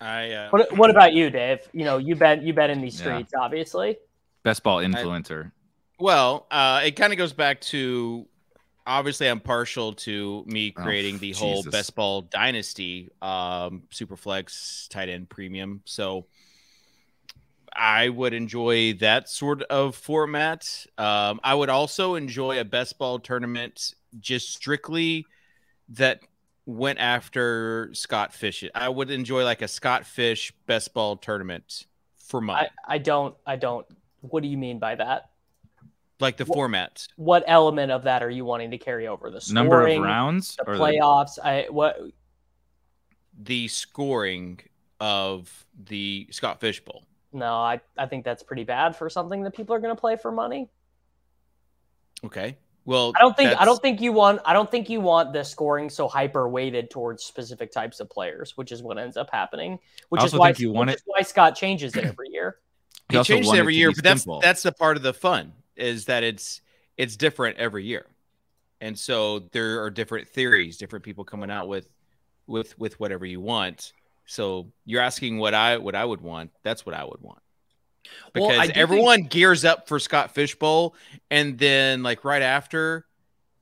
S1: I uh,
S2: what what about you, Dave? You know, you bet you bet in these
S5: Yeah.
S2: streets, obviously.
S5: Best ball influencer.
S1: Well, uh, it kind of goes back to obviously I'm partial to me
S5: Oh,
S1: creating the whole
S5: Jesus.
S1: best ball dynasty, um, superflex tight end premium. So I would enjoy that sort of format. Um, I would also enjoy a best ball tournament just strictly that went after Scott Fish. I would enjoy like a Scott Fish best ball tournament for money,
S2: I, I don't I don't. What do you mean by that?
S1: Like the
S2: Wh-
S1: format.
S2: What element of that are you wanting to carry over? The scoring,
S5: Number of rounds
S2: the
S5: or the-
S2: playoffs. I what
S1: the scoring of the Scott Fish Bowl.
S2: no, I, I think that's pretty bad for something that people are going to play for money.
S1: Okay. Well,
S2: I don't think I don't think you want I don't think you want the scoring so hyper weighted towards specific types of players, which is what ends up happening. Which is why
S5: you want
S2: which
S5: it-
S2: is why Scott changes it every year.
S5: He
S1: He changes it every year,
S5: be
S1: but that's that's the part of the fun is that it's it's different every year, and so there are different theories, different people coming out with with with whatever you want. So you're asking what I what I would want. That's what I would want
S3: Well,
S1: because
S3: I do think-
S1: everyone gears up for Scott Fishbowl, and then like right after,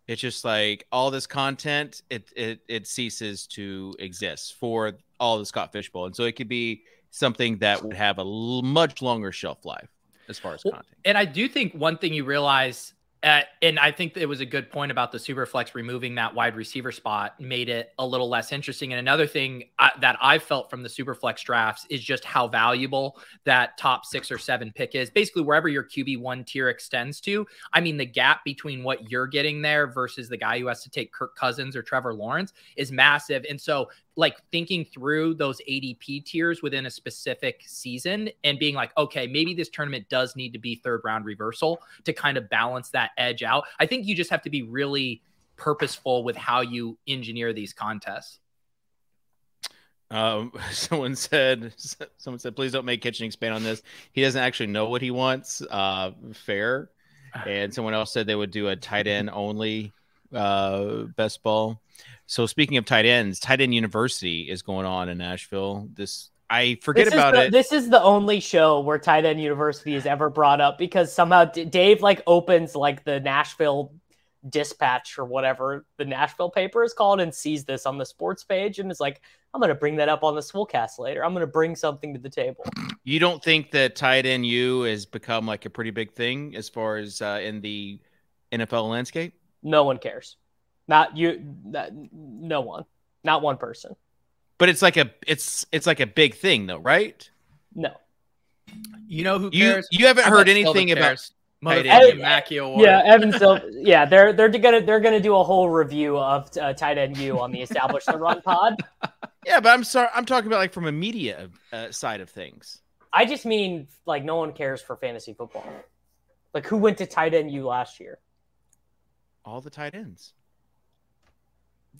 S1: it's just like all this content it it it ceases to exist for all the Scott Fishbowl, and so it could be something that would have a l- much longer shelf life as far as
S3: Well,
S1: content.
S3: And I do think one thing you realize, uh, and I think it was a good point about the Superflex removing that wide receiver spot made it a little less interesting. And another thing I, that I felt from the Superflex drafts is just how valuable that top six or seven pick is. Basically, wherever your QB one tier extends to. I mean, the gap between what you're getting there versus the guy who has to take Kirk Cousins or Trevor Lawrence is massive. And so, like thinking through those ADP tiers within a specific season and being like, okay, maybe this tournament does need to be third round reversal to kind of balance that edge out. I think you just have to be really purposeful with how you engineer these contests.
S1: Um, someone said, someone said, please don't make Kitchen expand on this. He doesn't actually know what he wants. Uh, fair. And someone else said they would do a tight end only uh, best ball. So speaking of tight ends, tight end university is going on in Nashville. This I forget
S2: this
S1: about
S2: the,
S1: it.
S2: This is the only show where Tight End University is ever brought up because somehow D- Dave like opens like the Nashville Dispatch or whatever the Nashville paper is called and sees this on the sports page and is like, I'm going to bring that up on the Swolecast later. I'm going to bring something to the table.
S1: You don't think that tight end U has become like a pretty big thing as far as uh, in the NFL landscape?
S2: No one cares. Not you. Not, no one. Not one person.
S1: But it's like a it's it's like a big thing though, right?
S2: No.
S3: You know who cares?
S1: you haven't
S3: I
S1: heard anything about
S3: cares.
S1: tight
S3: Motherfucking
S2: Yeah, Evan-
S3: Mackey Award.
S2: Yeah, Evan Silva. Yeah, they're they're gonna they're gonna do a whole review of uh, tight end U on the Establish the Run pod.
S1: Yeah, but I'm sorry. I'm talking about like from a media uh, side of things.
S2: I just mean like no one cares for fantasy football. Like who went to tight end U last year?
S1: All the tight ends.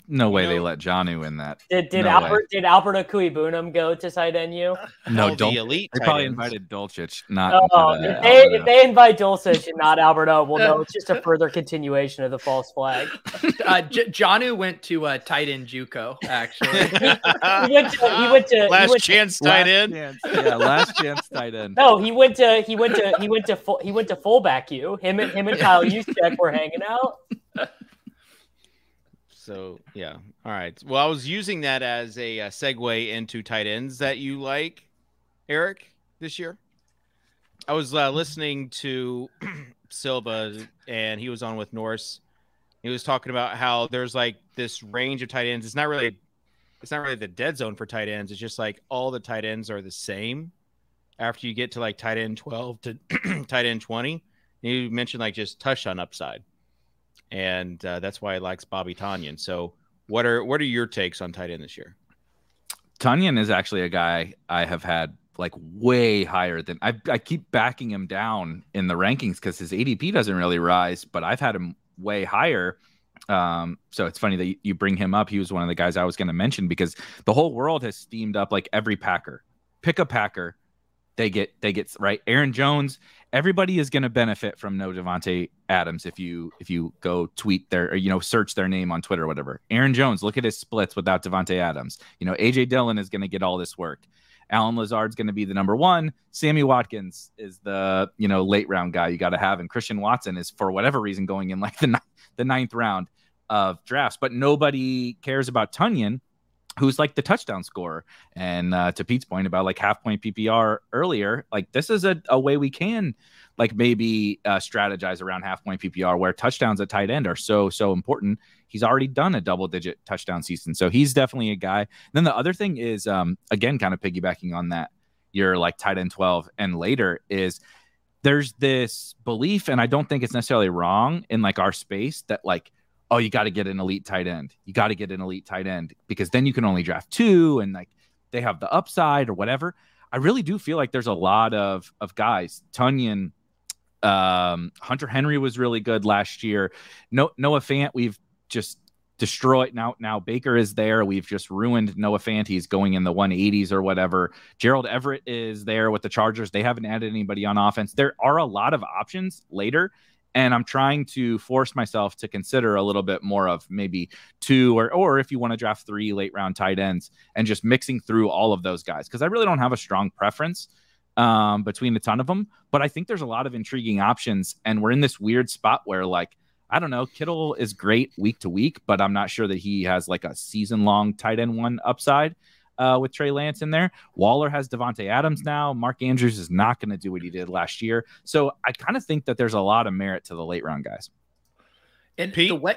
S5: No way
S1: You
S5: they let Johnny in that.
S2: Did did
S5: No
S2: Albert did Alberto Okwuegbunam go to tight end U?
S5: No,
S1: All the
S5: don't.
S1: elite.
S5: They probably invited Dulcich, not.
S2: Oh,
S5: uh,
S2: if they if they invite Dulcich and not Alberto, well, no, it's just a further continuation of the false flag.
S3: uh, J- Jonnu went to uh, tight end JUCO. Actually,
S2: He went to he went to
S1: Last
S2: went to-
S1: chance
S5: Last
S1: tight end.
S5: chance. Yeah, last chance tight end.
S2: No, he went to he went to he went to full, he went to fullback U. Him and him and Kyle Juszczyk were hanging out.
S1: So yeah, all right. Well, I was using that as a, uh segue into tight ends that you like, Eric, this year. I was uh, listening to Silva, and he was on with Norse. He was talking about how there's like this range of tight ends. It's not really, it's not really the dead zone for tight ends. It's just like all the tight ends are the same. After you get to like tight end twelve to tight end twenty, you mentioned like just touchdown upside and uh, that's why he likes Bobby Tonyan. So, what are what are your takes on tight end this year?
S5: Tonyan is actually a guy I have had like way higher than I, I keep backing him down in the rankings because his ADP doesn't really rise, but I've had him way higher. Um, so it's funny that you bring him up. He was one of the guys I was going to mention because the whole world has steamed up like every Packer. Pick a Packer, they get they get right. Aaron Jones, everybody is going to benefit from no Davante Adams if you if you go tweet their or you know search their name on Twitter or whatever. Aaron Jones, look at his splits without Davante Adams. You know AJ Dillon is going to get all this work. Allen Lazard's going to be the number one. Sammy Watkins is the you know late round guy you got to have, and Christian Watson is for whatever reason going in like the the ninth round of drafts. But nobody cares about Tonyan, who's like the touchdown scorer. And uh, to Pete's point about like half point PPR earlier, like this is a, a way we can like maybe uh, strategize around half point PPR where touchdowns at tight end are so so important. He's already done a double digit touchdown season, so he's definitely a guy. then the other thing is, um, again, kind of piggybacking on that, you're like tight end twelve and later is there's this belief, and I don't think it's necessarily wrong in like our space that like oh, you got to get an elite tight end. You got to get an elite tight end because then you can only draft two and like they have the upside or whatever. I really do feel like there's a lot of of guys. Tonyan, um, Hunter Henry was really good last year. No, Noah Fant, we've just destroyed now. Now Baker is there. We've just ruined Noah Fant. He's going in the 180s or whatever. Gerald Everett is there with the Chargers. They haven't added anybody on offense. There are a lot of options later and I'm trying to force myself to consider a little bit more of maybe two or or if you want to draft three late round tight ends and just mixing through all of those guys because I really don't have a strong preference um, between a ton of them, but I think there's a lot of intriguing options, and we're in this weird spot where like. I don't know. Kittle is great week to week, but I'm not sure that he has like a season long tight end one upside uh, with Trey Lance in there. Waller has Davante Adams now. Mark Andrews is not going to do what he did last year. So I kind of think that there's a lot of merit to the late round guys.
S3: And
S1: Pete?
S3: the way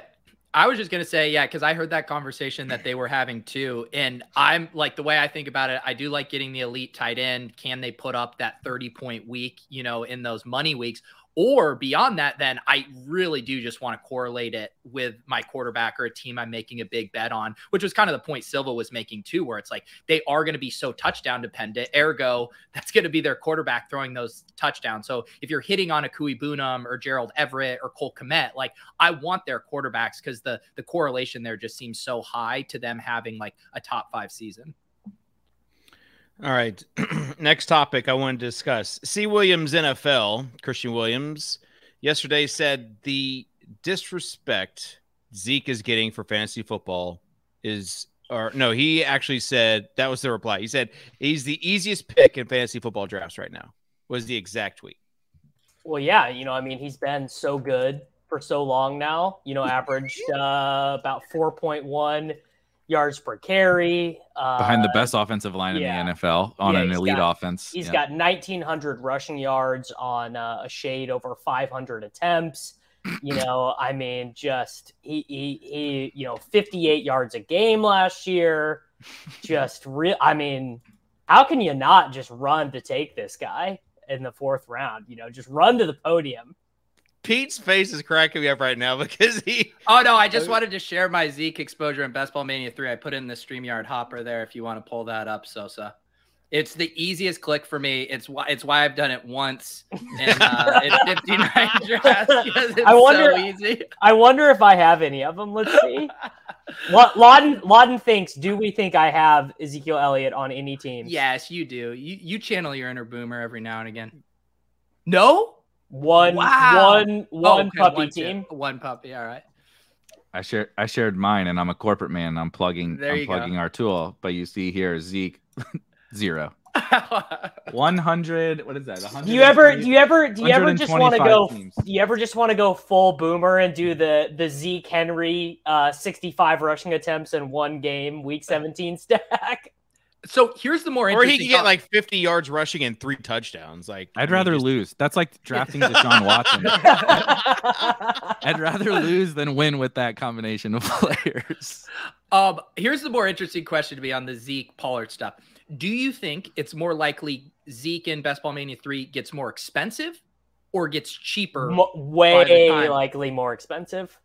S3: I was just gonna say, yeah, because I heard that conversation that they were having too. And I'm like the way I think about it, I do like getting the elite tight end. Can they put up that 30 point week, you know, in those money weeks? Or beyond that, then I really do just want to correlate it with my quarterback or a team I'm making a big bet on, which was kind of the point Silva was making too, where it's like they are going to be so touchdown dependent. Ergo, that's going to be their quarterback throwing those touchdowns. So if you're hitting on a Okwuegbunam or Gerald Everett or Cole Kmet, like I want their quarterbacks because the the correlation there just seems so high to them having like a top five season.
S1: All right. Next topic I want to discuss. C. Williams NFL, Christian Williams, yesterday said the disrespect Zeke is getting for fantasy football is or no, he actually said that was the reply. He said he's the easiest pick in fantasy football drafts right now. Was the exact tweet.
S2: Well, yeah, you know, I mean, he's been so good for so long now. You know, averaged uh, about four point one yards per carry. Uh,
S5: Behind the best offensive line
S2: yeah.
S5: in the NFL on
S2: Yeah,
S5: an elite
S2: got-
S5: offense.
S2: He's
S5: Yeah.
S2: got 1,900 rushing yards on uh, a shade over 500 attempts. You know, I mean, just he, he, he, you know, 58 yards a game last year. Just real. I mean, how can you not just run to take this guy in the fourth round? You know, just run to the podium.
S1: Pete's face is cracking me up right now because he.
S3: Oh no, I just wanted to share my Zeke exposure in Best Ball Mania 3. I put in the StreamYard hopper there if you want to pull that up, Sosa. It's the easiest click for me. It's why it's why I've done it once in, uh, in 59 drafts because it's
S2: I wonder-
S3: so easy.
S2: I wonder if I have any of them. Let's see. Law- Lawden, Lawden thinks, do we think I have Ezekiel Elliott on any team?
S3: Yes, you do. You you channel your inner boomer every now and again. No?
S2: One,
S3: Wow.
S2: one,
S3: Oh,
S2: one
S3: okay,
S2: puppy
S3: one
S2: team.
S3: One puppy. All right.
S5: I shared I shared mine, and I'm a corporate man. I'm plugging
S3: There
S5: I'm
S3: you go.
S5: plugging our tool, but you see here Zeke zero. 100 what is that
S2: Do you ever, do you ever, do you ever just want to go?
S5: teams.
S2: Do you ever just want to go full boomer and do the the Zeke Henry uh, sixty five rushing attempts in one game, week seventeen stack?
S3: So here's the more
S1: Or he could get like 50 yards rushing and three touchdowns. Like I
S5: I'd rather
S1: just-
S5: lose. That's like drafting Deshaun Watson. I'd rather lose than win with that combination of players.
S3: Um, here's the more interesting question to me on the Zeke Pollard stuff. Do you think it's more likely Zeke in Best Ball Mania 3 gets more expensive or gets cheaper?
S2: Mo- way
S3: time.
S2: likely more expensive.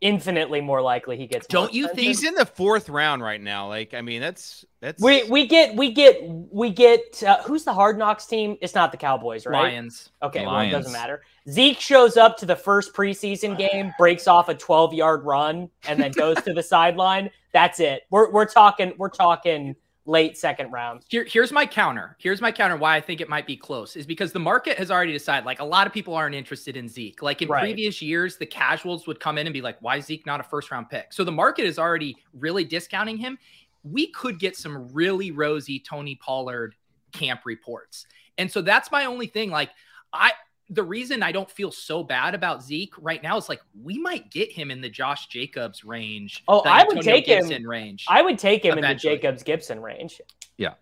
S2: Infinitely more likely he gets.
S3: Don't you think-
S1: He's in the fourth round right now. Like I mean, that's that's
S2: We we get we get we get uh, who's the Hard Knocks team? It's not the Cowboys, right?
S3: Lions.
S2: Okay, well it doesn't matter. Zeke shows up to the first preseason game, breaks off a 12 yard run, and then goes to the sideline. That's it. We're we're talking we're talking late second round.
S3: Here, here's my counter. Here's my counter. Why I think it might be close is because the market has already decided. Like a lot of people aren't interested in Zeke. Like in
S2: Right.
S3: previous years, the casuals would come in and be like, "Why is Zeke not a first round pick?" So the market is already really discounting him. We could get some really rosy Tony Pollard camp reports, and so that's my only thing. Like I. The reason I don't feel so bad about Zeke right now is like we might get him in the Josh Jacobs range.
S2: Oh, I would
S3: Antonio
S2: take him-
S3: Gibson range.
S2: I would take him
S3: Eventually.
S2: in the Jacobs Gibson range. Yeah.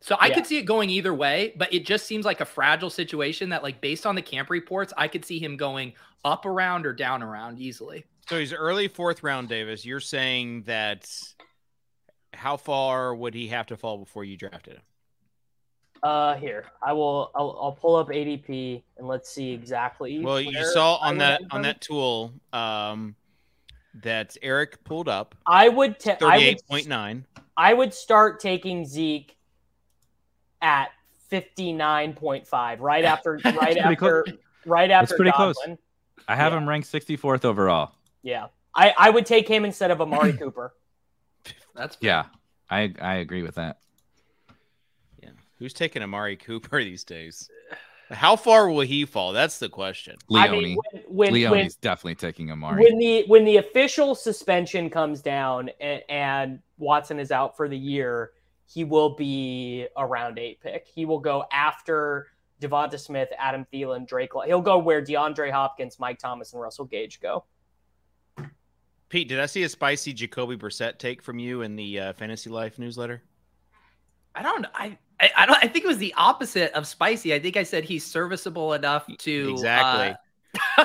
S3: So I
S2: Yeah.
S3: could see it going either way, but it just seems like a fragile situation that, like, based on the camp reports, I could see him going up around or down around easily.
S1: so he's early fourth round. Davis, you're saying that how far would he have to fall before you drafted him?
S2: Uh, here I will. I'll, I'll pull up ADP and let's see exactly.
S1: Well, you saw on
S2: would
S1: that on that tool um, that Eric pulled up
S2: I would. ta- I would.
S1: thirty-eight point nine.
S2: I would start taking Zeke at fifty nine point five, right after, right after,
S5: close.
S2: right after
S5: pretty close. I have
S2: Yeah.
S5: him ranked 64th overall.
S2: Yeah, I, I would take him instead of Amari Cooper.
S3: That's
S5: Yeah, I I agree with that.
S1: Yeah, who's taking Amari Cooper these days? How far will he fall? That's the question.
S2: I
S5: Leone.
S2: mean, when when, when,
S5: Leone's definitely taking Amari.
S2: when the when the official suspension comes down and, and Watson is out for the year, he will be a round eight pick. He will go after Devonta Smith, Adam Thielen, Drake. He'll go where DeAndre Hopkins, Mike Thomas, and Russell Gage go.
S1: Pete, did I see a spicy Jacoby Brissett take from you in the uh, Fantasy Life newsletter?
S3: I don't. I. I I don't. I think it was the opposite of spicy. I think I said he's serviceable enough to
S1: Exactly.
S3: uh,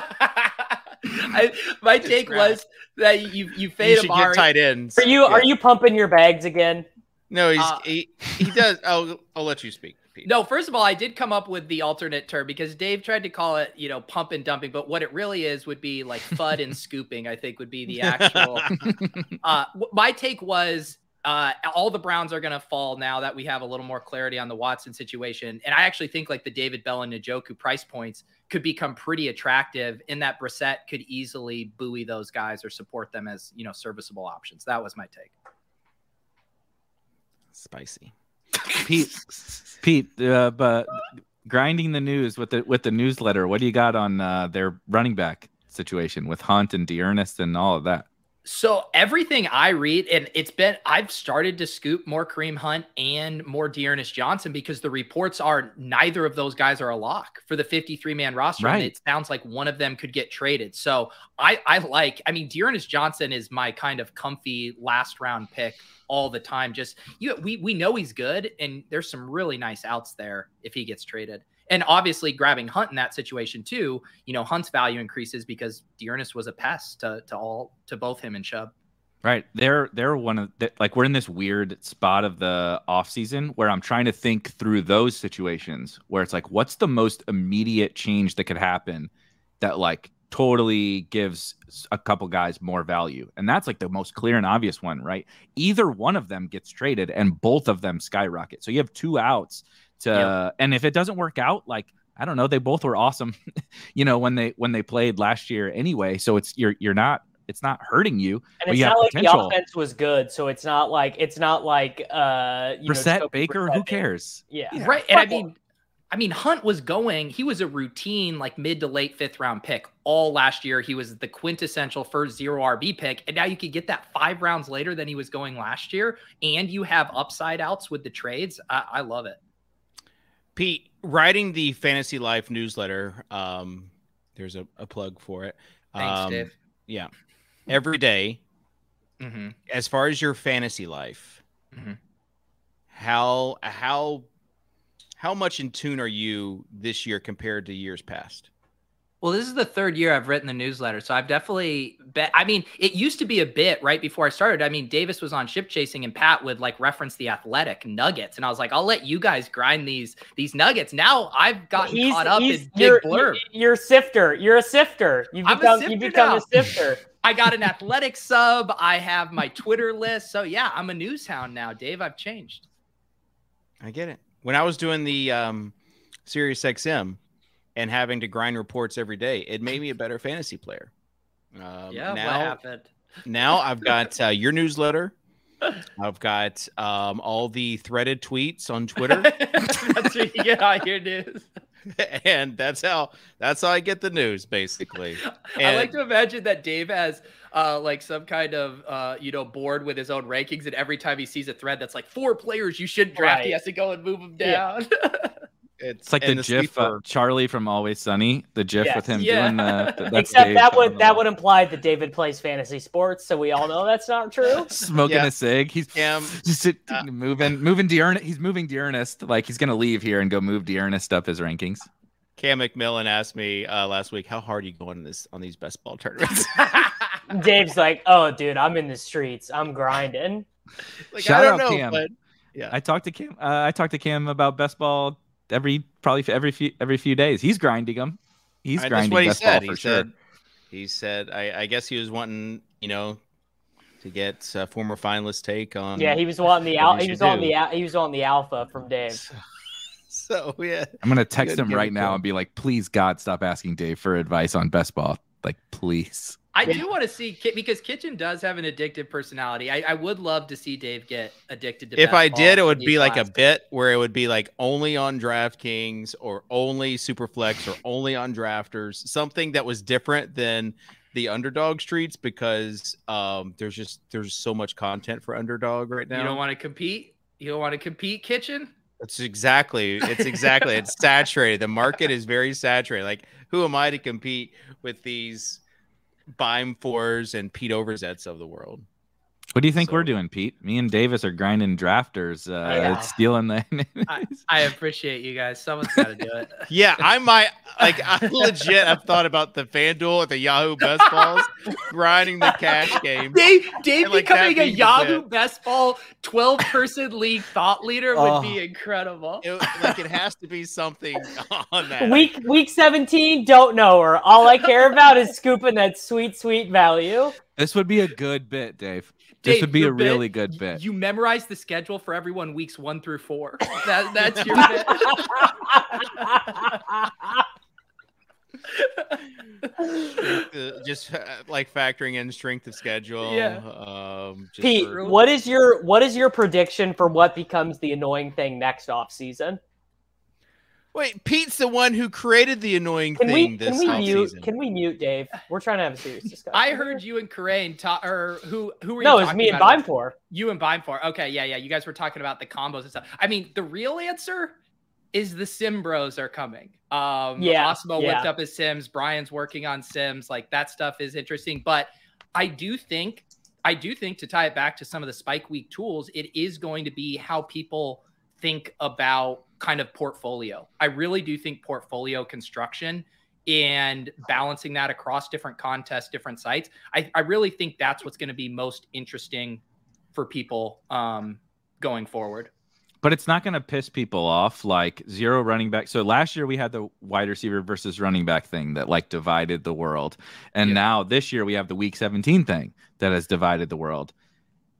S3: I, my take
S1: Describe.
S3: was that you you
S1: You
S3: fade
S1: should
S3: Amari.
S1: get tight ends.
S2: Are you are you pumping your bags again?
S1: No, he's
S3: Uh,
S1: he, he does. I'll I'll let you speak. Pete.
S3: No, first of all, I did come up with the alternate term because Dave tried to call it, you know, pump and dumping, but what it really is would be like fud and scooping. I think would be the actual. uh, my take was uh, all the Browns are going to fall now that we have a little more clarity on the Watson situation, and I actually think like the David Bell and Njoku price points could become pretty attractive. In that Brissett could easily buoy those guys or support them as you know serviceable options. That was my take.
S1: Spicy.
S5: Pete, Pete, uh, but grinding the news with the with the newsletter. What do you got on uh, their running back situation with Hunt and D'Ernest and all of that?
S3: So everything I read, and it's been I've started to scoop more Kareem Hunt and more D'Ernest Johnson because the reports are neither of those guys are a lock for the 53 man roster. And it sounds like one of them could get traded. So I I like, I mean, D'Ernest Johnson is my kind of comfy last round pick all the time. Just you we we know he's good, and there's some really nice outs there if he gets traded. And obviously, grabbing Hunt in that situation too, you know, Hunt's value increases because D'Ernest was a pest to, to all to both him and Chubb.
S5: Right. They're they're one of the, like we're in this weird spot of the off season where I'm trying to think through those situations where it's like what's the most immediate change that could happen that like totally gives a couple guys more value. And that's like the most clear and obvious one, right? Either one of them gets traded and both of them skyrocket. So you have two outs to
S3: Yep.
S5: and if it doesn't work out like I don't know, they both were awesome, you know, when they when they played last year anyway. So it's you're you're not it's not hurting you.
S2: And it's
S5: you have
S2: not like
S5: potential.
S2: the offense was good, so it's not like it's not like uh you know,
S5: Brissett, Baker,
S2: Brissett
S5: who cares?
S2: Yeah.
S3: Right. And I mean, I mean, Hunt was going, he was a routine, like mid to late fifth round pick all last year. He was the quintessential first zero RB pick. And now you could get that five rounds later than he was going last year. And you have upside outs with the trades. I, I love it.
S1: Pete, writing the Fantasy Life newsletter, um, there's a, a plug for it.
S3: Thanks,
S1: um,
S3: Dave.
S1: Yeah. Every day,
S3: Mm-hmm.
S1: as far as your fantasy life,
S3: Mhm.
S1: how how how much in tune are you this year compared to years past?
S3: Well, this is the third year I've written the newsletter, so I've definitely bet. I mean, it used to be a bit right before I started. I mean, Davis was on ship chasing, and Pat would like reference the athletic nuggets, and I was like, I'll let you guys grind these these nuggets. Now I've gotten
S2: He's-
S3: caught up
S2: he's-
S3: in
S2: you're,
S3: big blurb.
S2: You're a sifter. You're a sifter. You've
S3: I'm a
S2: become you
S3: sifter
S2: become
S3: now.
S2: a sifter.
S3: I got an athletic sub. I have my Twitter list. So yeah, I'm a news hound now, Dave. I've changed.
S1: I get it. When I was doing the um, Sirius XM and having to grind reports every day, it made me a better fantasy player. Um,
S3: yeah,
S1: now,
S3: what happened?
S1: now I've got uh, your newsletter. I've got um, all the threaded tweets on Twitter,
S3: That's where you get all your news.
S1: and that's how that's how I get the news, basically.
S3: I like to imagine that Dave has uh, like some kind of uh, you know board with his own rankings, and every time he sees a thread that's like four players you should draft, he has to go and move them
S2: Yeah.
S3: Down.
S5: It's like the,
S1: and
S5: GIF
S1: sleeper-
S5: of Charlie from Always Sunny. The GIF
S2: Yes.
S5: with him
S3: Yeah.
S5: doing the. the- that's
S2: Except
S5: Dave
S2: that would that would imply that David plays fantasy sports, so we all know that's not true.
S5: smoking
S1: Yeah.
S5: a cig. He's
S1: Cam,
S5: just
S1: uh,
S5: moving, moving D'Ernest. He's moving D'Ernest. Like he's gonna leave here and go move D'Ernest up his rankings.
S1: Cam McMillan asked me uh, last week, "How hard are you going in this on these best ball tournaments?"
S2: Dave's like, "Oh, dude, I'm in the streets. I'm grinding."
S1: like,
S5: Shout
S1: I don't
S5: out
S1: know,
S5: Cam.
S1: but yeah,
S5: I talked to Cam. Uh, I talked to Cam about best ball every probably every few every few days. He's grinding them. He's
S1: I- that's
S5: grinding
S1: what he
S5: best
S1: said.
S5: ball for
S1: he
S5: sure.
S1: said, he said, I, I guess he was wanting, you know, to get uh, former finalist take on.
S2: Yeah, he was wanting the
S1: what
S2: al-
S1: you
S2: he was
S1: should
S2: on
S1: do.
S2: the al- he was on the alpha from Dave.
S1: So yeah,
S5: I'm gonna text him right now and be like, please God, stop asking Dave for advice on best ball. Like, please.
S3: I do want to see because Kitchen does have an addictive personality. I, I would love to see Dave get addicted to.
S1: if I did, it would be like a bit where it would be like only on DraftKings or only Superflex or only on Drafters, something that was different than the underdog streets because um there's just there's so much content for underdog right now.
S3: You don't want to compete. You don't want to compete, Kitchen.
S1: It's exactly. It's exactly. it's saturated. The market is very saturated. Like, who am I to compete with these Beimfohrs and Pete Overzet of the world?
S5: What do you think
S1: So-
S5: we're doing, Pete? Me and Davis are grinding drafters, uh,
S3: Yeah.
S5: stealing the.
S3: I, I appreciate you guys. Someone's got to do it.
S1: Yeah, I might. Like, I legit. I've thought about the FanDuel at the Yahoo Best Balls, grinding the cash game.
S3: Dave, Dave
S1: And, like,
S3: becoming a Yahoo
S1: bit.
S3: Best Ball 12 person league thought leader would
S2: Oh.
S3: be incredible.
S1: It, like, it has to be something on that.
S2: Week week 17, don't know her. All I care about is scooping that sweet, sweet value.
S5: this would be a good bit, Dave. This would be
S3: your
S5: a really good
S3: y-
S5: bit.
S3: You memorize the schedule for everyone weeks one through four. That, that's your bit.
S1: Uh, just uh, like factoring in strength of schedule.
S3: Yeah.
S1: Um, just
S2: Pete,
S1: for-
S2: what is your what is your prediction for what becomes the annoying thing next off season?
S1: Wait, Pete's the one who created the annoying
S2: Can
S1: thing
S2: we
S1: this
S2: can we mute
S1: offseason.
S2: can we mute Dave? We're trying to have a serious discussion.
S3: I heard you and Karain talk, or who who were
S2: No,
S3: you
S2: it's
S3: talking
S2: me and
S3: about?
S2: Beimfohr.
S3: You and Beimfohr. Okay, yeah, yeah. You guys were talking about the combos and stuff. I mean, the real answer is the Sim Bros are coming. Um,
S2: Yeah,
S3: Osmo
S2: yeah.
S3: whipped up his Sims. Brian's working on Sims. Like that stuff is interesting. But I do think, I do think to tie it back to some of the Spike Week tools, it is going to be how people think about kind of portfolio. I really do think portfolio construction and balancing that across different contests, different sites. I, I really think that's what's going to be most interesting for people um, going forward.
S5: But it's not going to piss people off like zero running back. So last year we had the wide receiver versus running back thing that like divided the world. And
S3: Yeah.
S5: now this year we have the week 17 thing that has divided the world.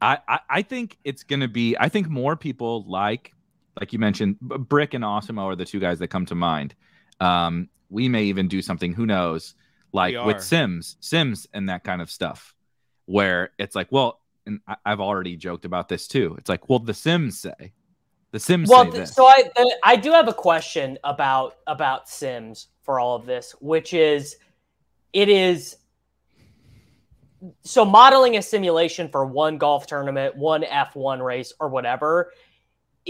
S5: I, I, I think it's going to be, I think more people like, like you mentioned, Brick and Osimo are the two guys that come to mind. Um, we may even do something, who knows, like with Sims, Sims and that kind of stuff, where it's like, well, and I, I've already joked about this too. It's like, well, the Sims say, the Sims
S2: well
S5: say
S2: th-
S5: this.
S2: so i i do have a question about about sims for all of this which is it is so modeling a simulation for one golf tournament one f1 race or whatever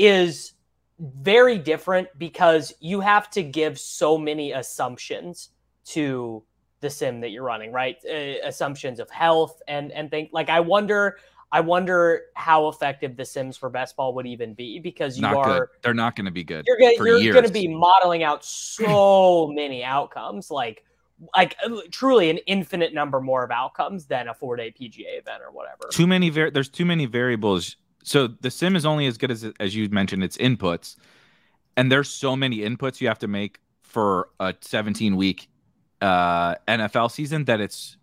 S2: is very different because you have to give so many assumptions to the sim that you're running right uh, assumptions of health and and think like i wonder I wonder how effective the Sims for best ball would even be because you
S5: not
S2: are
S5: good. They're not going to be good.
S2: you're gonna
S5: for
S2: you're
S5: years.
S2: gonna be modeling out so many outcomes, like like uh, truly an infinite number more of outcomes than a four day PGA event or whatever.
S5: too many. Var- there's too many variables. So the sim is only as good as as you mentioned its inputs, and there's so many inputs you have to make for a 17 week uh, NFL season that it's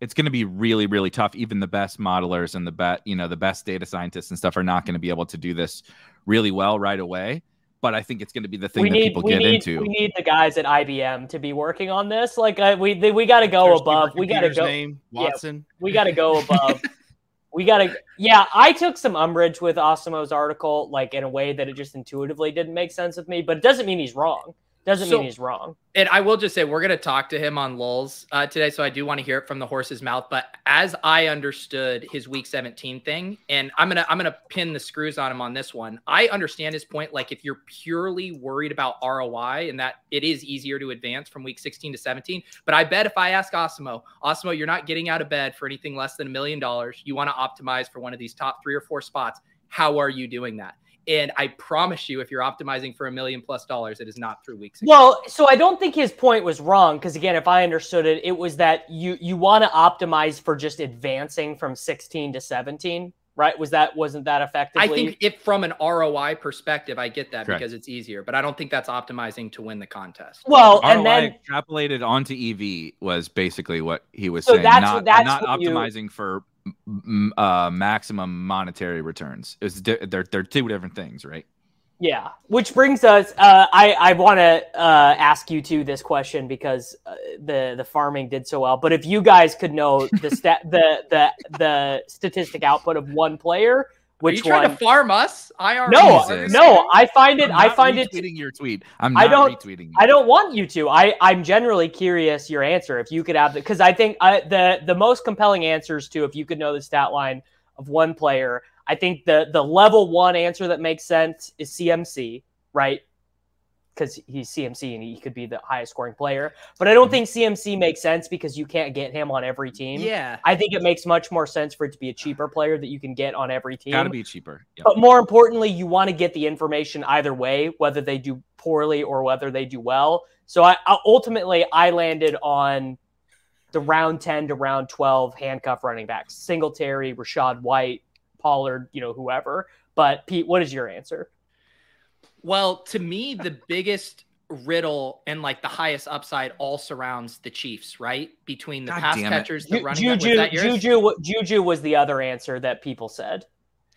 S5: it's going to be really really tough. Even the best modelers and the bet you know the best data scientists and stuff are not going to be able to do this really well right away. But I think it's going to be the thing
S2: we
S5: that
S2: need
S5: people
S2: we
S5: get
S2: need
S5: into.
S2: we need the guys at IBM to be working on this. Like uh, we they, we got to go
S1: There's
S2: above. We got to go.
S1: Name
S2: Yeah.
S1: Watson.
S2: We got to go above. We got to. Yeah, I took some umbrage with Osimo's article, like in a way that it just intuitively didn't make sense with me. But it doesn't mean he's wrong. Doesn't
S3: So-
S2: mean he's wrong.
S3: And I will just say we're going to talk to him on lulls uh, today, so I do want to hear it from the horse's mouth. But as I understood his week 17 thing, and I'm gonna I'm gonna pin the screws on him on this one. I understand his point. Like if you're purely worried about ROI and that it is easier to advance from week 16 to 17. But I bet if I ask Osimo, Osimo, you're not getting out of bed for anything less than a million dollars. You want to optimize for one of these top three or four spots. How are you doing that? And I promise you, if you're optimizing for a million plus dollars, it is not through weeks.
S2: Well, so I don't think his point was wrong because again, if I understood it, it was that you you want to optimize for just advancing from 16 to 17, right? Was that wasn't that effectively?
S3: I think if from an ROI perspective, I get that
S5: Correct.
S3: because it's easier, but I don't think that's optimizing to win the contest.
S2: well,
S5: ROI
S2: and then
S5: extrapolated onto EV was basically what he was
S2: So
S5: saying.
S2: that's
S5: not
S2: that's
S5: not
S2: what you-
S5: optimizing for m- uh, maximum monetary returns. It's di- they're they're two different things, right?
S2: yeah, which brings us. Uh, I I want to uh, ask you too this question because uh, the the farming did so well. But if you guys could know the stat the the the statistic output of one player,
S3: Are you trying
S2: one?
S3: to farm us? IR
S2: no,
S5: Jesus.
S2: no, I find it.
S5: I'm
S2: I find it.
S5: retweeting your tweet. I'm
S2: I
S5: not
S2: don't-
S5: retweeting. You.
S2: I don't want you to. I I'm generally curious your answer. If you could have the because I think I, the the most compelling answers to if you could know the stat line of one player. I think the the level one answer that makes sense is CMC, right? Because he's CMC and he could be the highest scoring player. But I don't
S5: Mhm.
S2: think CMC makes sense because you can't get him on every team.
S3: Yeah.
S2: I think it makes much more sense for it to be a cheaper player that you can get on every team.
S5: Got to be cheaper. Yep.
S2: But more importantly, you want to get the information either way, whether they do poorly or whether they do well. So I, I ultimately I landed on the round 10 to round 12 handcuff running backs, Singletary, Rachaad White, Pollard, you know, whoever. But Pete, what is your answer?
S3: Well, to me, the biggest riddle and like the highest upside all surrounds the Chiefs, right? Between the
S5: God
S3: pass
S5: damn it.
S3: catchers, the
S2: Ju-
S3: running back. Was
S2: Juju. Juju, Juju was the other answer that people said.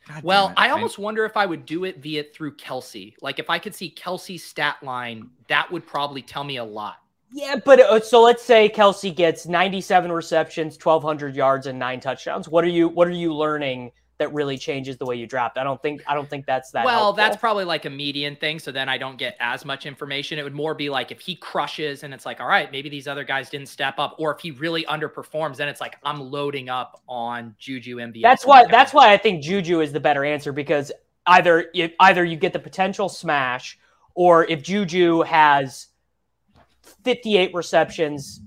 S5: God
S3: Well. I almost wonder if I would do it via through Kelce. Like if I could see Kelce's stat line, that would probably tell me a lot.
S2: Yeah, but uh, so let's say Kelce gets 97 receptions, 1200 yards and nine touchdowns. What are you what are you learning that really changes the way you draft? I don't think I don't think that's that
S3: well,
S2: helpful.
S3: that's probably like a median thing. So then I don't get as much information. It would more be like if he crushes and it's like, all right, maybe these other guys didn't step up, or if he really underperforms, then it's like I'm loading up on Juju MVS.
S2: That's why that's why I think Juju is the better answer because either if, either you get the potential smash or if Juju has 58 receptions,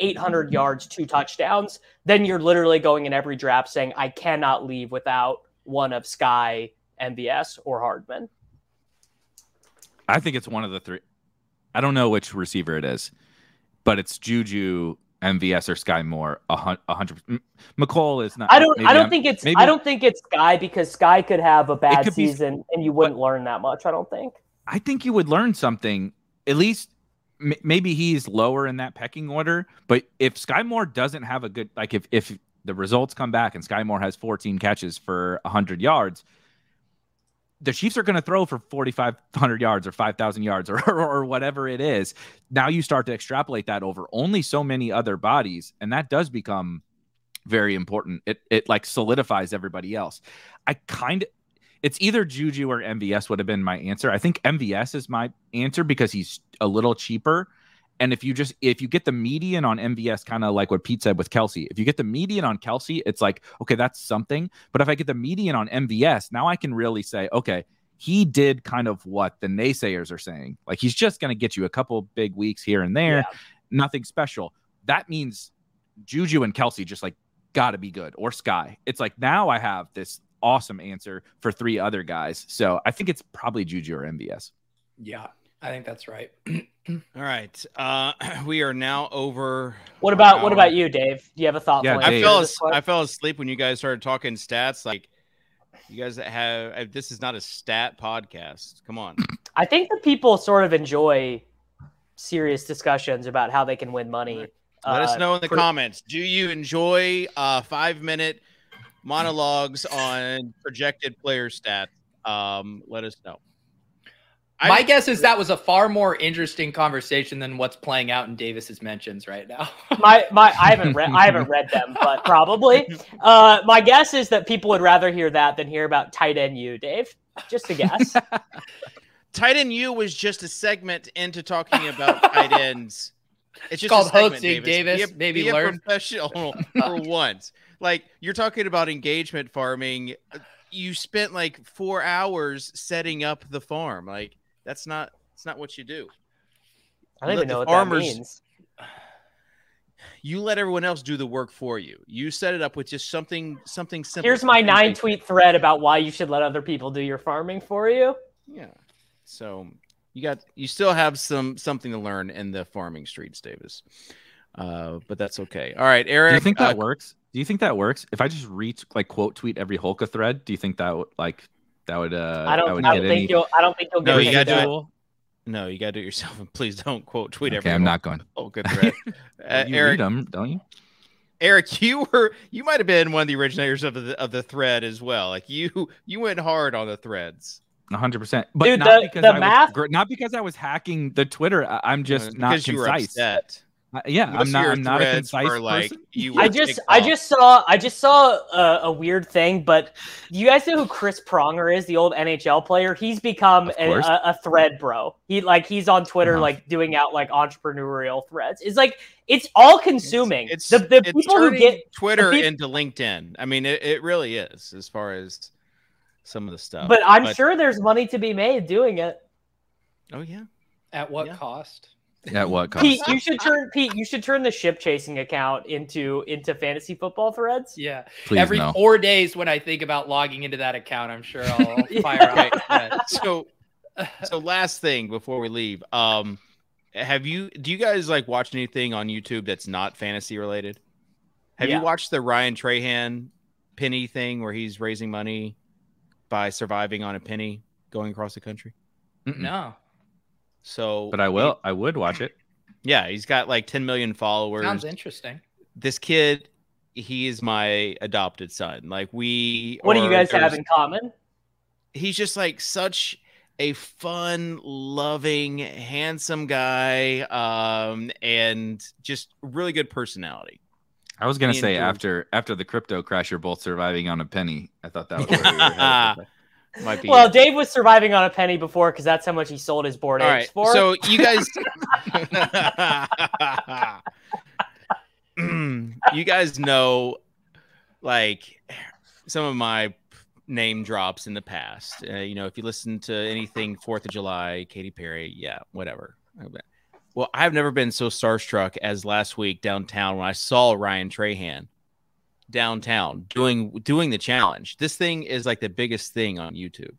S2: 800 yards, two touchdowns, then you're literally going in every draft saying I cannot leave without one of Sky, MVS or Hardman.
S5: I think it's one of the three. I don't know which receiver it is, but it's Juju, MVS, or Sky Moore. A hundred. McCall is not.
S2: I don't. I don't
S5: I'm-
S2: think it's.
S5: maybe-
S2: I don't think it's Sky because Sky could have a bad
S5: could be-
S2: season and you wouldn't learn that much. I don't think.
S5: I think you would learn something. At least m- maybe he's lower in that pecking order. But if Sky Moore doesn't have a good like if if the results come back and Sky Moore has 14 catches for 100 yards, the Chiefs are going to throw for 4,500 yards or 5,000 yards or, or or whatever it is. Now you start to extrapolate that over only so many other bodies, and that does become very important. It it like solidifies everybody else. I kind of it's either Juju or MVS would have been my answer. I think MVS is my answer because he's a little cheaper. And if you just if you get the median on MVS, kind of like what Pete said with Kelce, if you get the median on Kelce, it's like okay, that's something. But if I get the median on MVS, now I can really say, okay, he did kind of what the naysayers are saying. Like he's just going to get you a couple big weeks here and there, nothing special. That means Juju and Kelce just like got to be good or Sky. It's like now I have this awesome answer for three other guys. So I think it's probably Juju or MVS.
S3: Yeah, I think that's right.
S1: All right. Uh, we are now over.
S2: What about what about you, Dave? Do you have a thought?
S5: Yeah,
S1: I fell.
S2: this
S1: as-
S2: one?
S1: I fell asleep when you guys started talking stats. Like, you guys have. uh, This is not a stat podcast. Come on.
S2: I think that people sort of enjoy serious discussions about how they can win money.
S1: Let us
S2: Uh,
S1: know in the
S2: for-
S1: comments. Do you enjoy uh, five minute monologues on projected player stats? Um, let us know. I-
S3: My guess is that was a far more interesting conversation than what's playing out in Davis's mentions right now.
S2: my my I haven't read I haven't read them, but probably. Uh, my guess is that people would rather hear that than hear about tight end you, Dave. Just a guess.
S1: Tight end U was just a segment into talking about tight ends. It's just
S3: called
S1: a segment,
S3: hosting,
S1: Davis.
S3: Davis.
S1: Be a,
S3: Maybe
S1: be a
S3: learn.
S1: professional for once. Like you're talking about engagement farming. You spent like four hours setting up the farm. Like that's not. It's not what you do.
S2: I don't
S1: Let
S2: even know what
S1: farmers-
S2: that means.
S1: You let everyone else do the work for you. You set it up with just something. Something simple.
S2: Here's my nine tweet thread about why you should let other people do your farming for you.
S1: Yeah. So you got you still have some something to learn in the farming streets, Davis. Uh, but that's okay. All right, Erik.
S5: Do you think that
S1: uh,
S5: works? Do you think that works? If I just reach like quote tweet every Holka thread, do you think that would like that would uh
S2: I don't.
S5: would
S2: I don't
S5: any
S2: think you'll. I don't think you'll get.
S1: No, you
S2: any
S1: gotta do it. No, you gotta do it yourself, and please don't quote tweet
S5: Okay,
S1: every.
S5: I'm not going.
S1: Oh, good thread. Uh,
S5: you
S1: Erik,
S5: read them, don't you?
S1: Erik, you were you might have been one of the originators of the of the thread as well. Like you you went hard on the threads.
S5: hundred percent. But
S2: Dude,
S5: not
S2: the-
S5: because
S2: the
S5: I
S2: math-
S5: was, not because I was hacking the Twitter. I, I'm just
S1: Uh,
S5: not
S1: because you were
S5: concise.
S1: upset.
S5: Uh, yeah,
S1: Most
S5: I'm not. I'm not a
S1: threads
S5: concise
S1: were like
S5: person.
S1: you.
S2: I just, I just saw, I just saw a, a weird thing. But you guys know who Chris Pronger is, the old NHL player? He's become a, a, a thread bro. He like he's on Twitter,
S5: Uh-huh.
S2: like doing out like entrepreneurial threads. It's like it's all consuming.
S1: It's
S2: the the
S1: it's
S2: people who get,
S1: Twitter
S2: peop-
S1: into LinkedIn. I mean, it, it really is as far as some of the stuff.
S2: but I'm sure there's money to be made doing it.
S1: Oh yeah.
S3: At what
S1: Yeah.
S3: cost?
S5: At what cost?
S2: Pete, you should turn Pete. You should turn the ship chasing account into into fantasy football threads.
S3: Yeah.
S5: Please
S3: Every
S5: no.
S3: four days when I think about logging into that account, I'm sure I'll fire
S1: Okay.
S3: up. that.
S1: So so last thing before we leave, um, have you do you guys like watch anything on YouTube that's not fantasy related? Have
S2: Yeah.
S1: you watched the Ryan Trahan penny thing where he's raising money by surviving on a penny going across the country?
S5: Mm-mm.
S3: No.
S1: So,
S5: But I will. I would watch it.
S1: Yeah, he's got like 10 million followers.
S3: Sounds interesting.
S1: this kid, he is my adopted son. Like we.
S2: What do you guys have in common?
S1: he's just like such a fun, loving, handsome guy, um, and just really good personality.
S5: I was gonna
S1: Me
S5: say after after the crypto crash, you're both surviving on a penny. I thought that was where we were headed.
S1: Might be.
S2: Well,
S1: it.
S2: Dave was surviving on a penny before because that's how much he sold his board
S1: all right.
S2: for.
S1: So you guys, you guys know, like some of my name drops in the past. Uh, you know, if you listen to anything Fourth of July, Katy Perry, yeah, whatever. Well, I've never been so starstruck as last week downtown when I saw Ryan Trahan downtown doing doing the challenge. This thing is like the biggest thing on YouTube,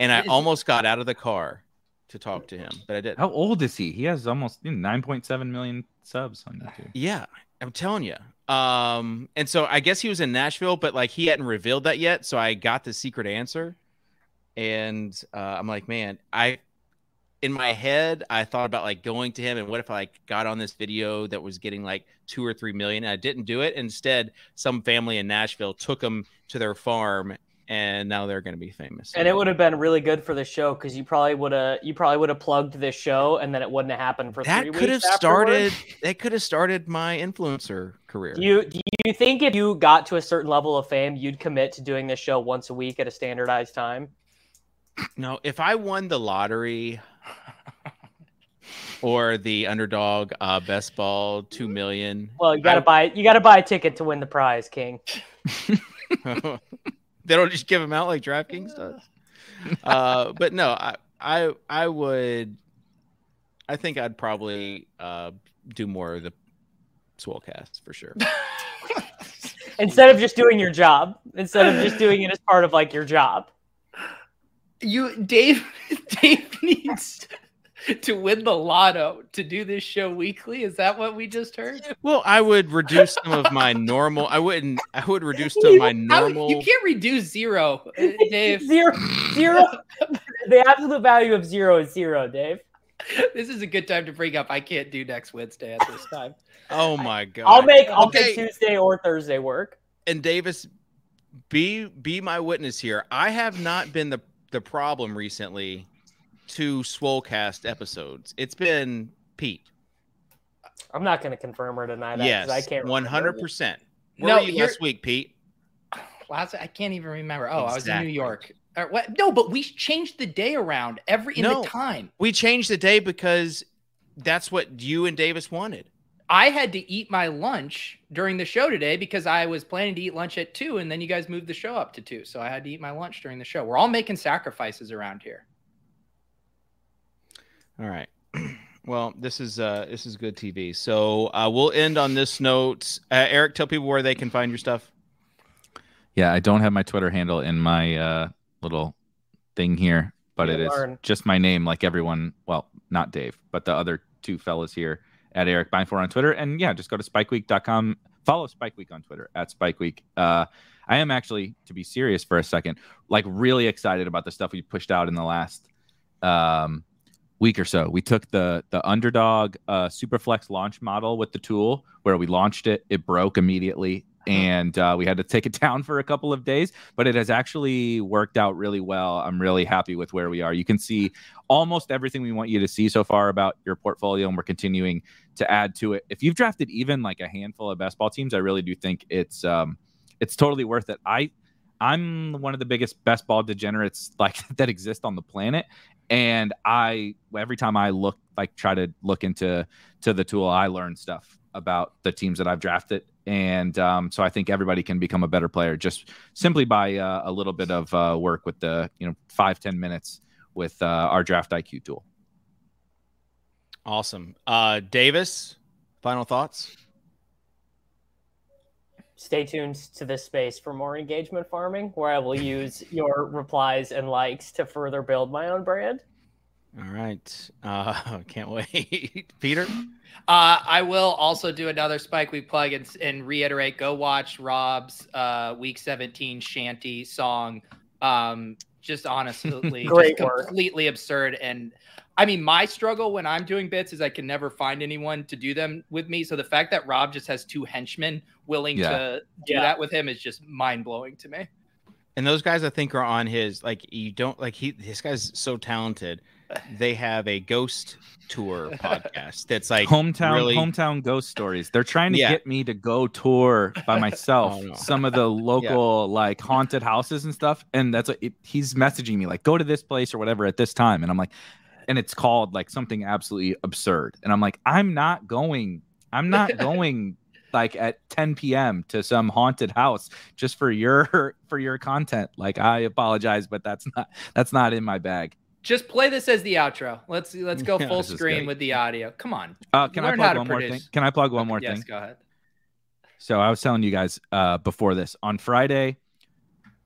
S1: and I almost got out of the car to talk to him, but I didn't.
S5: How old is he? He has almost you know, 9.7 million subs on YouTube.
S1: Yeah, I'm telling you. Um, and so I guess he was in Nashville, but like he hadn't revealed that yet. So I got the secret answer, and uh, I'm like, man, I in my head I thought about like going to him and what if I like got on this video that was getting like two or three million and I didn't do it. Instead, some family in Nashville took him to their farm and now they're going to be famous.
S2: And it would have been really good for the show because you probably would have you probably would have plugged this show, and then it wouldn't have happened for
S1: that
S2: three
S1: could have started.
S2: afterwards.
S1: That could have started my influencer career.
S2: Do you do you think if you got to a certain level of fame, you'd commit to doing this show once a week at a standardized time?
S1: No, if I won the lottery or the underdog uh, best ball two million,
S2: Well, you gotta
S1: I-
S2: buy you gotta buy a ticket to win the prize, King.
S1: they don't just give them out like DraftKings does. Uh, but no, I, I I would. I think I'd probably uh, do more of the Swolecast for sure.
S2: Instead of just doing your job, instead of just doing it as part of like your job.
S3: You, Dave, Dave needs to win the lotto to do this show weekly. Is that what we just heard?
S1: Well, I would reduce some of my normal. I wouldn't. I would reduce some of my normal.
S3: you can't reduce zero, uh, Dave.
S2: Zero, zero. the absolute value of zero is zero, Dave.
S3: this is a good time to bring up. I can't do next Wednesday at this time.
S1: Oh my god!
S2: I'll make I'll
S1: Okay.
S2: make Tuesday or Thursday work.
S1: and Davis, be be my witness here. I have not been the the problem recently to Swolecast episodes. It's been Pete.
S2: I'm not going to confirm or deny that. 'cause
S1: Yes,
S2: I can't.
S1: hundred percent. Where
S3: No,
S1: were you
S3: you're-
S1: last week, Pete?
S3: Last, I can't even remember. Oh, I was in New York. Or what? No, but we changed the day around every in
S1: No.
S3: the time.
S1: We changed the day because that's what you and Davis wanted.
S3: I had to eat my lunch during the show today because I was planning to eat lunch at two, and then you guys moved the show up to two, so I had to eat my lunch during the show. We're all making sacrifices around here.
S1: All right. Well, this is uh this is good TV. So uh, we'll end on this note. Uh, Erik, tell people where they can find your stuff.
S5: Yeah, I don't have my Twitter handle in my uh, little thing here, but
S2: Yeah,
S5: it is
S2: learn.
S5: just my name, like everyone. Well, not Dave, but the other two fellas here at Erik Beimfohr on Twitter. And yeah, just go to spikeweek.com. Follow Spike Week on Twitter at Spike Week. Uh, I am actually, to be serious for a second, like really excited about the stuff we pushed out in the last um, week or so. We took the the underdog uh, Superflex launch model with the tool where we launched it, it broke immediately, and uh, we had to take it down for a couple of days. But it has actually worked out really well. I'm really happy with where we are. You can see almost everything we want you to see so far about your portfolio, and we're continuing to add to it. If you've drafted even like a handful of best ball teams, I really do think it's um, it's totally worth it. I I'm one of the biggest best ball degenerates like that exist on the planet, and I every time I look like try to look into to the tool, I learn stuff about the teams that I've drafted, and um, so I think everybody can become a better player just simply by uh, a little bit of uh, work with the you know five ten minutes with uh, our draft IQ tool.
S1: Awesome. Uh, Davis, final thoughts.
S2: Stay tuned to this space for more engagement farming, where I will use your replies and likes to further build my own brand.
S1: All right. Uh, can't wait. Peter.
S3: Uh, I will also do another Spike Week plug and, and reiterate: go watch Rob's uh, Week 17 shanty song. Um, just honestly,
S2: Great
S3: just
S2: work.
S3: completely absurd. And I mean, my struggle when I'm doing bits is I can never find anyone to do them with me. So the fact that Rob just has two henchmen willing
S5: Yeah.
S3: to do
S2: Yeah.
S3: that with him is just mind blowing to me.
S1: And those guys, I think, are on his like. You don't like he. This guy's so talented. They have a ghost tour podcast that's like
S5: hometown
S1: really-
S5: hometown ghost stories. They're trying to
S1: Yeah.
S5: get me to go tour by myself
S1: Oh, no.
S5: some of the local like haunted houses and stuff. And that's what it, he's messaging me like, go to this place or whatever at this time. And I'm like, and it's called like something absolutely absurd. And I'm like, I'm not going. I'm not going like at 10 p.m. to some haunted house just for your for your content. Like I apologize, but that's not that's not in my bag.
S3: Just play this as the outro. Let's let's go full
S5: this
S3: screen with the audio. Come on.
S5: Uh, can I
S3: Learn how
S5: plug
S3: to
S5: one more thing? Can I plug one more
S3: yes,
S5: thing?
S3: go ahead.
S5: So I was telling you guys uh, before this on Friday,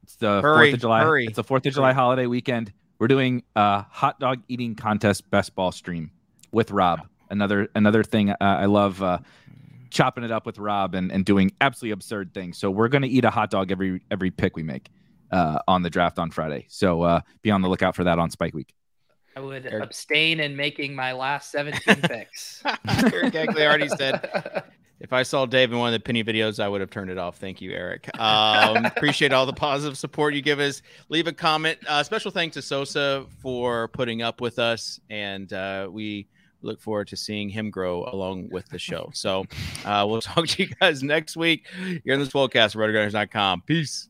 S5: it's the Fourth of July.
S1: hurry,
S5: It's the Fourth of July holiday weekend. We're doing a hot dog eating contest best ball stream with Rob. another another thing uh, I love uh, chopping it up with Rob and, and doing absolutely absurd things. So we're gonna eat a hot dog every every pick we make uh, on the draft on Friday. So uh, be on the lookout for that on Spike Week.
S3: I would
S1: Eric.
S3: abstain in making my last 17 picks.
S1: Eric Egley already said if I saw Dave in one of the penny videos, I would have turned it off. Thank you, Eric. Um, appreciate all the positive support you give us. Leave a comment. Uh, special thanks to Sosa for putting up with us, and uh, we look forward to seeing him grow along with the show. So uh, we'll talk to you guys next week here in the Swolecast, rotogrinders.com. Peace.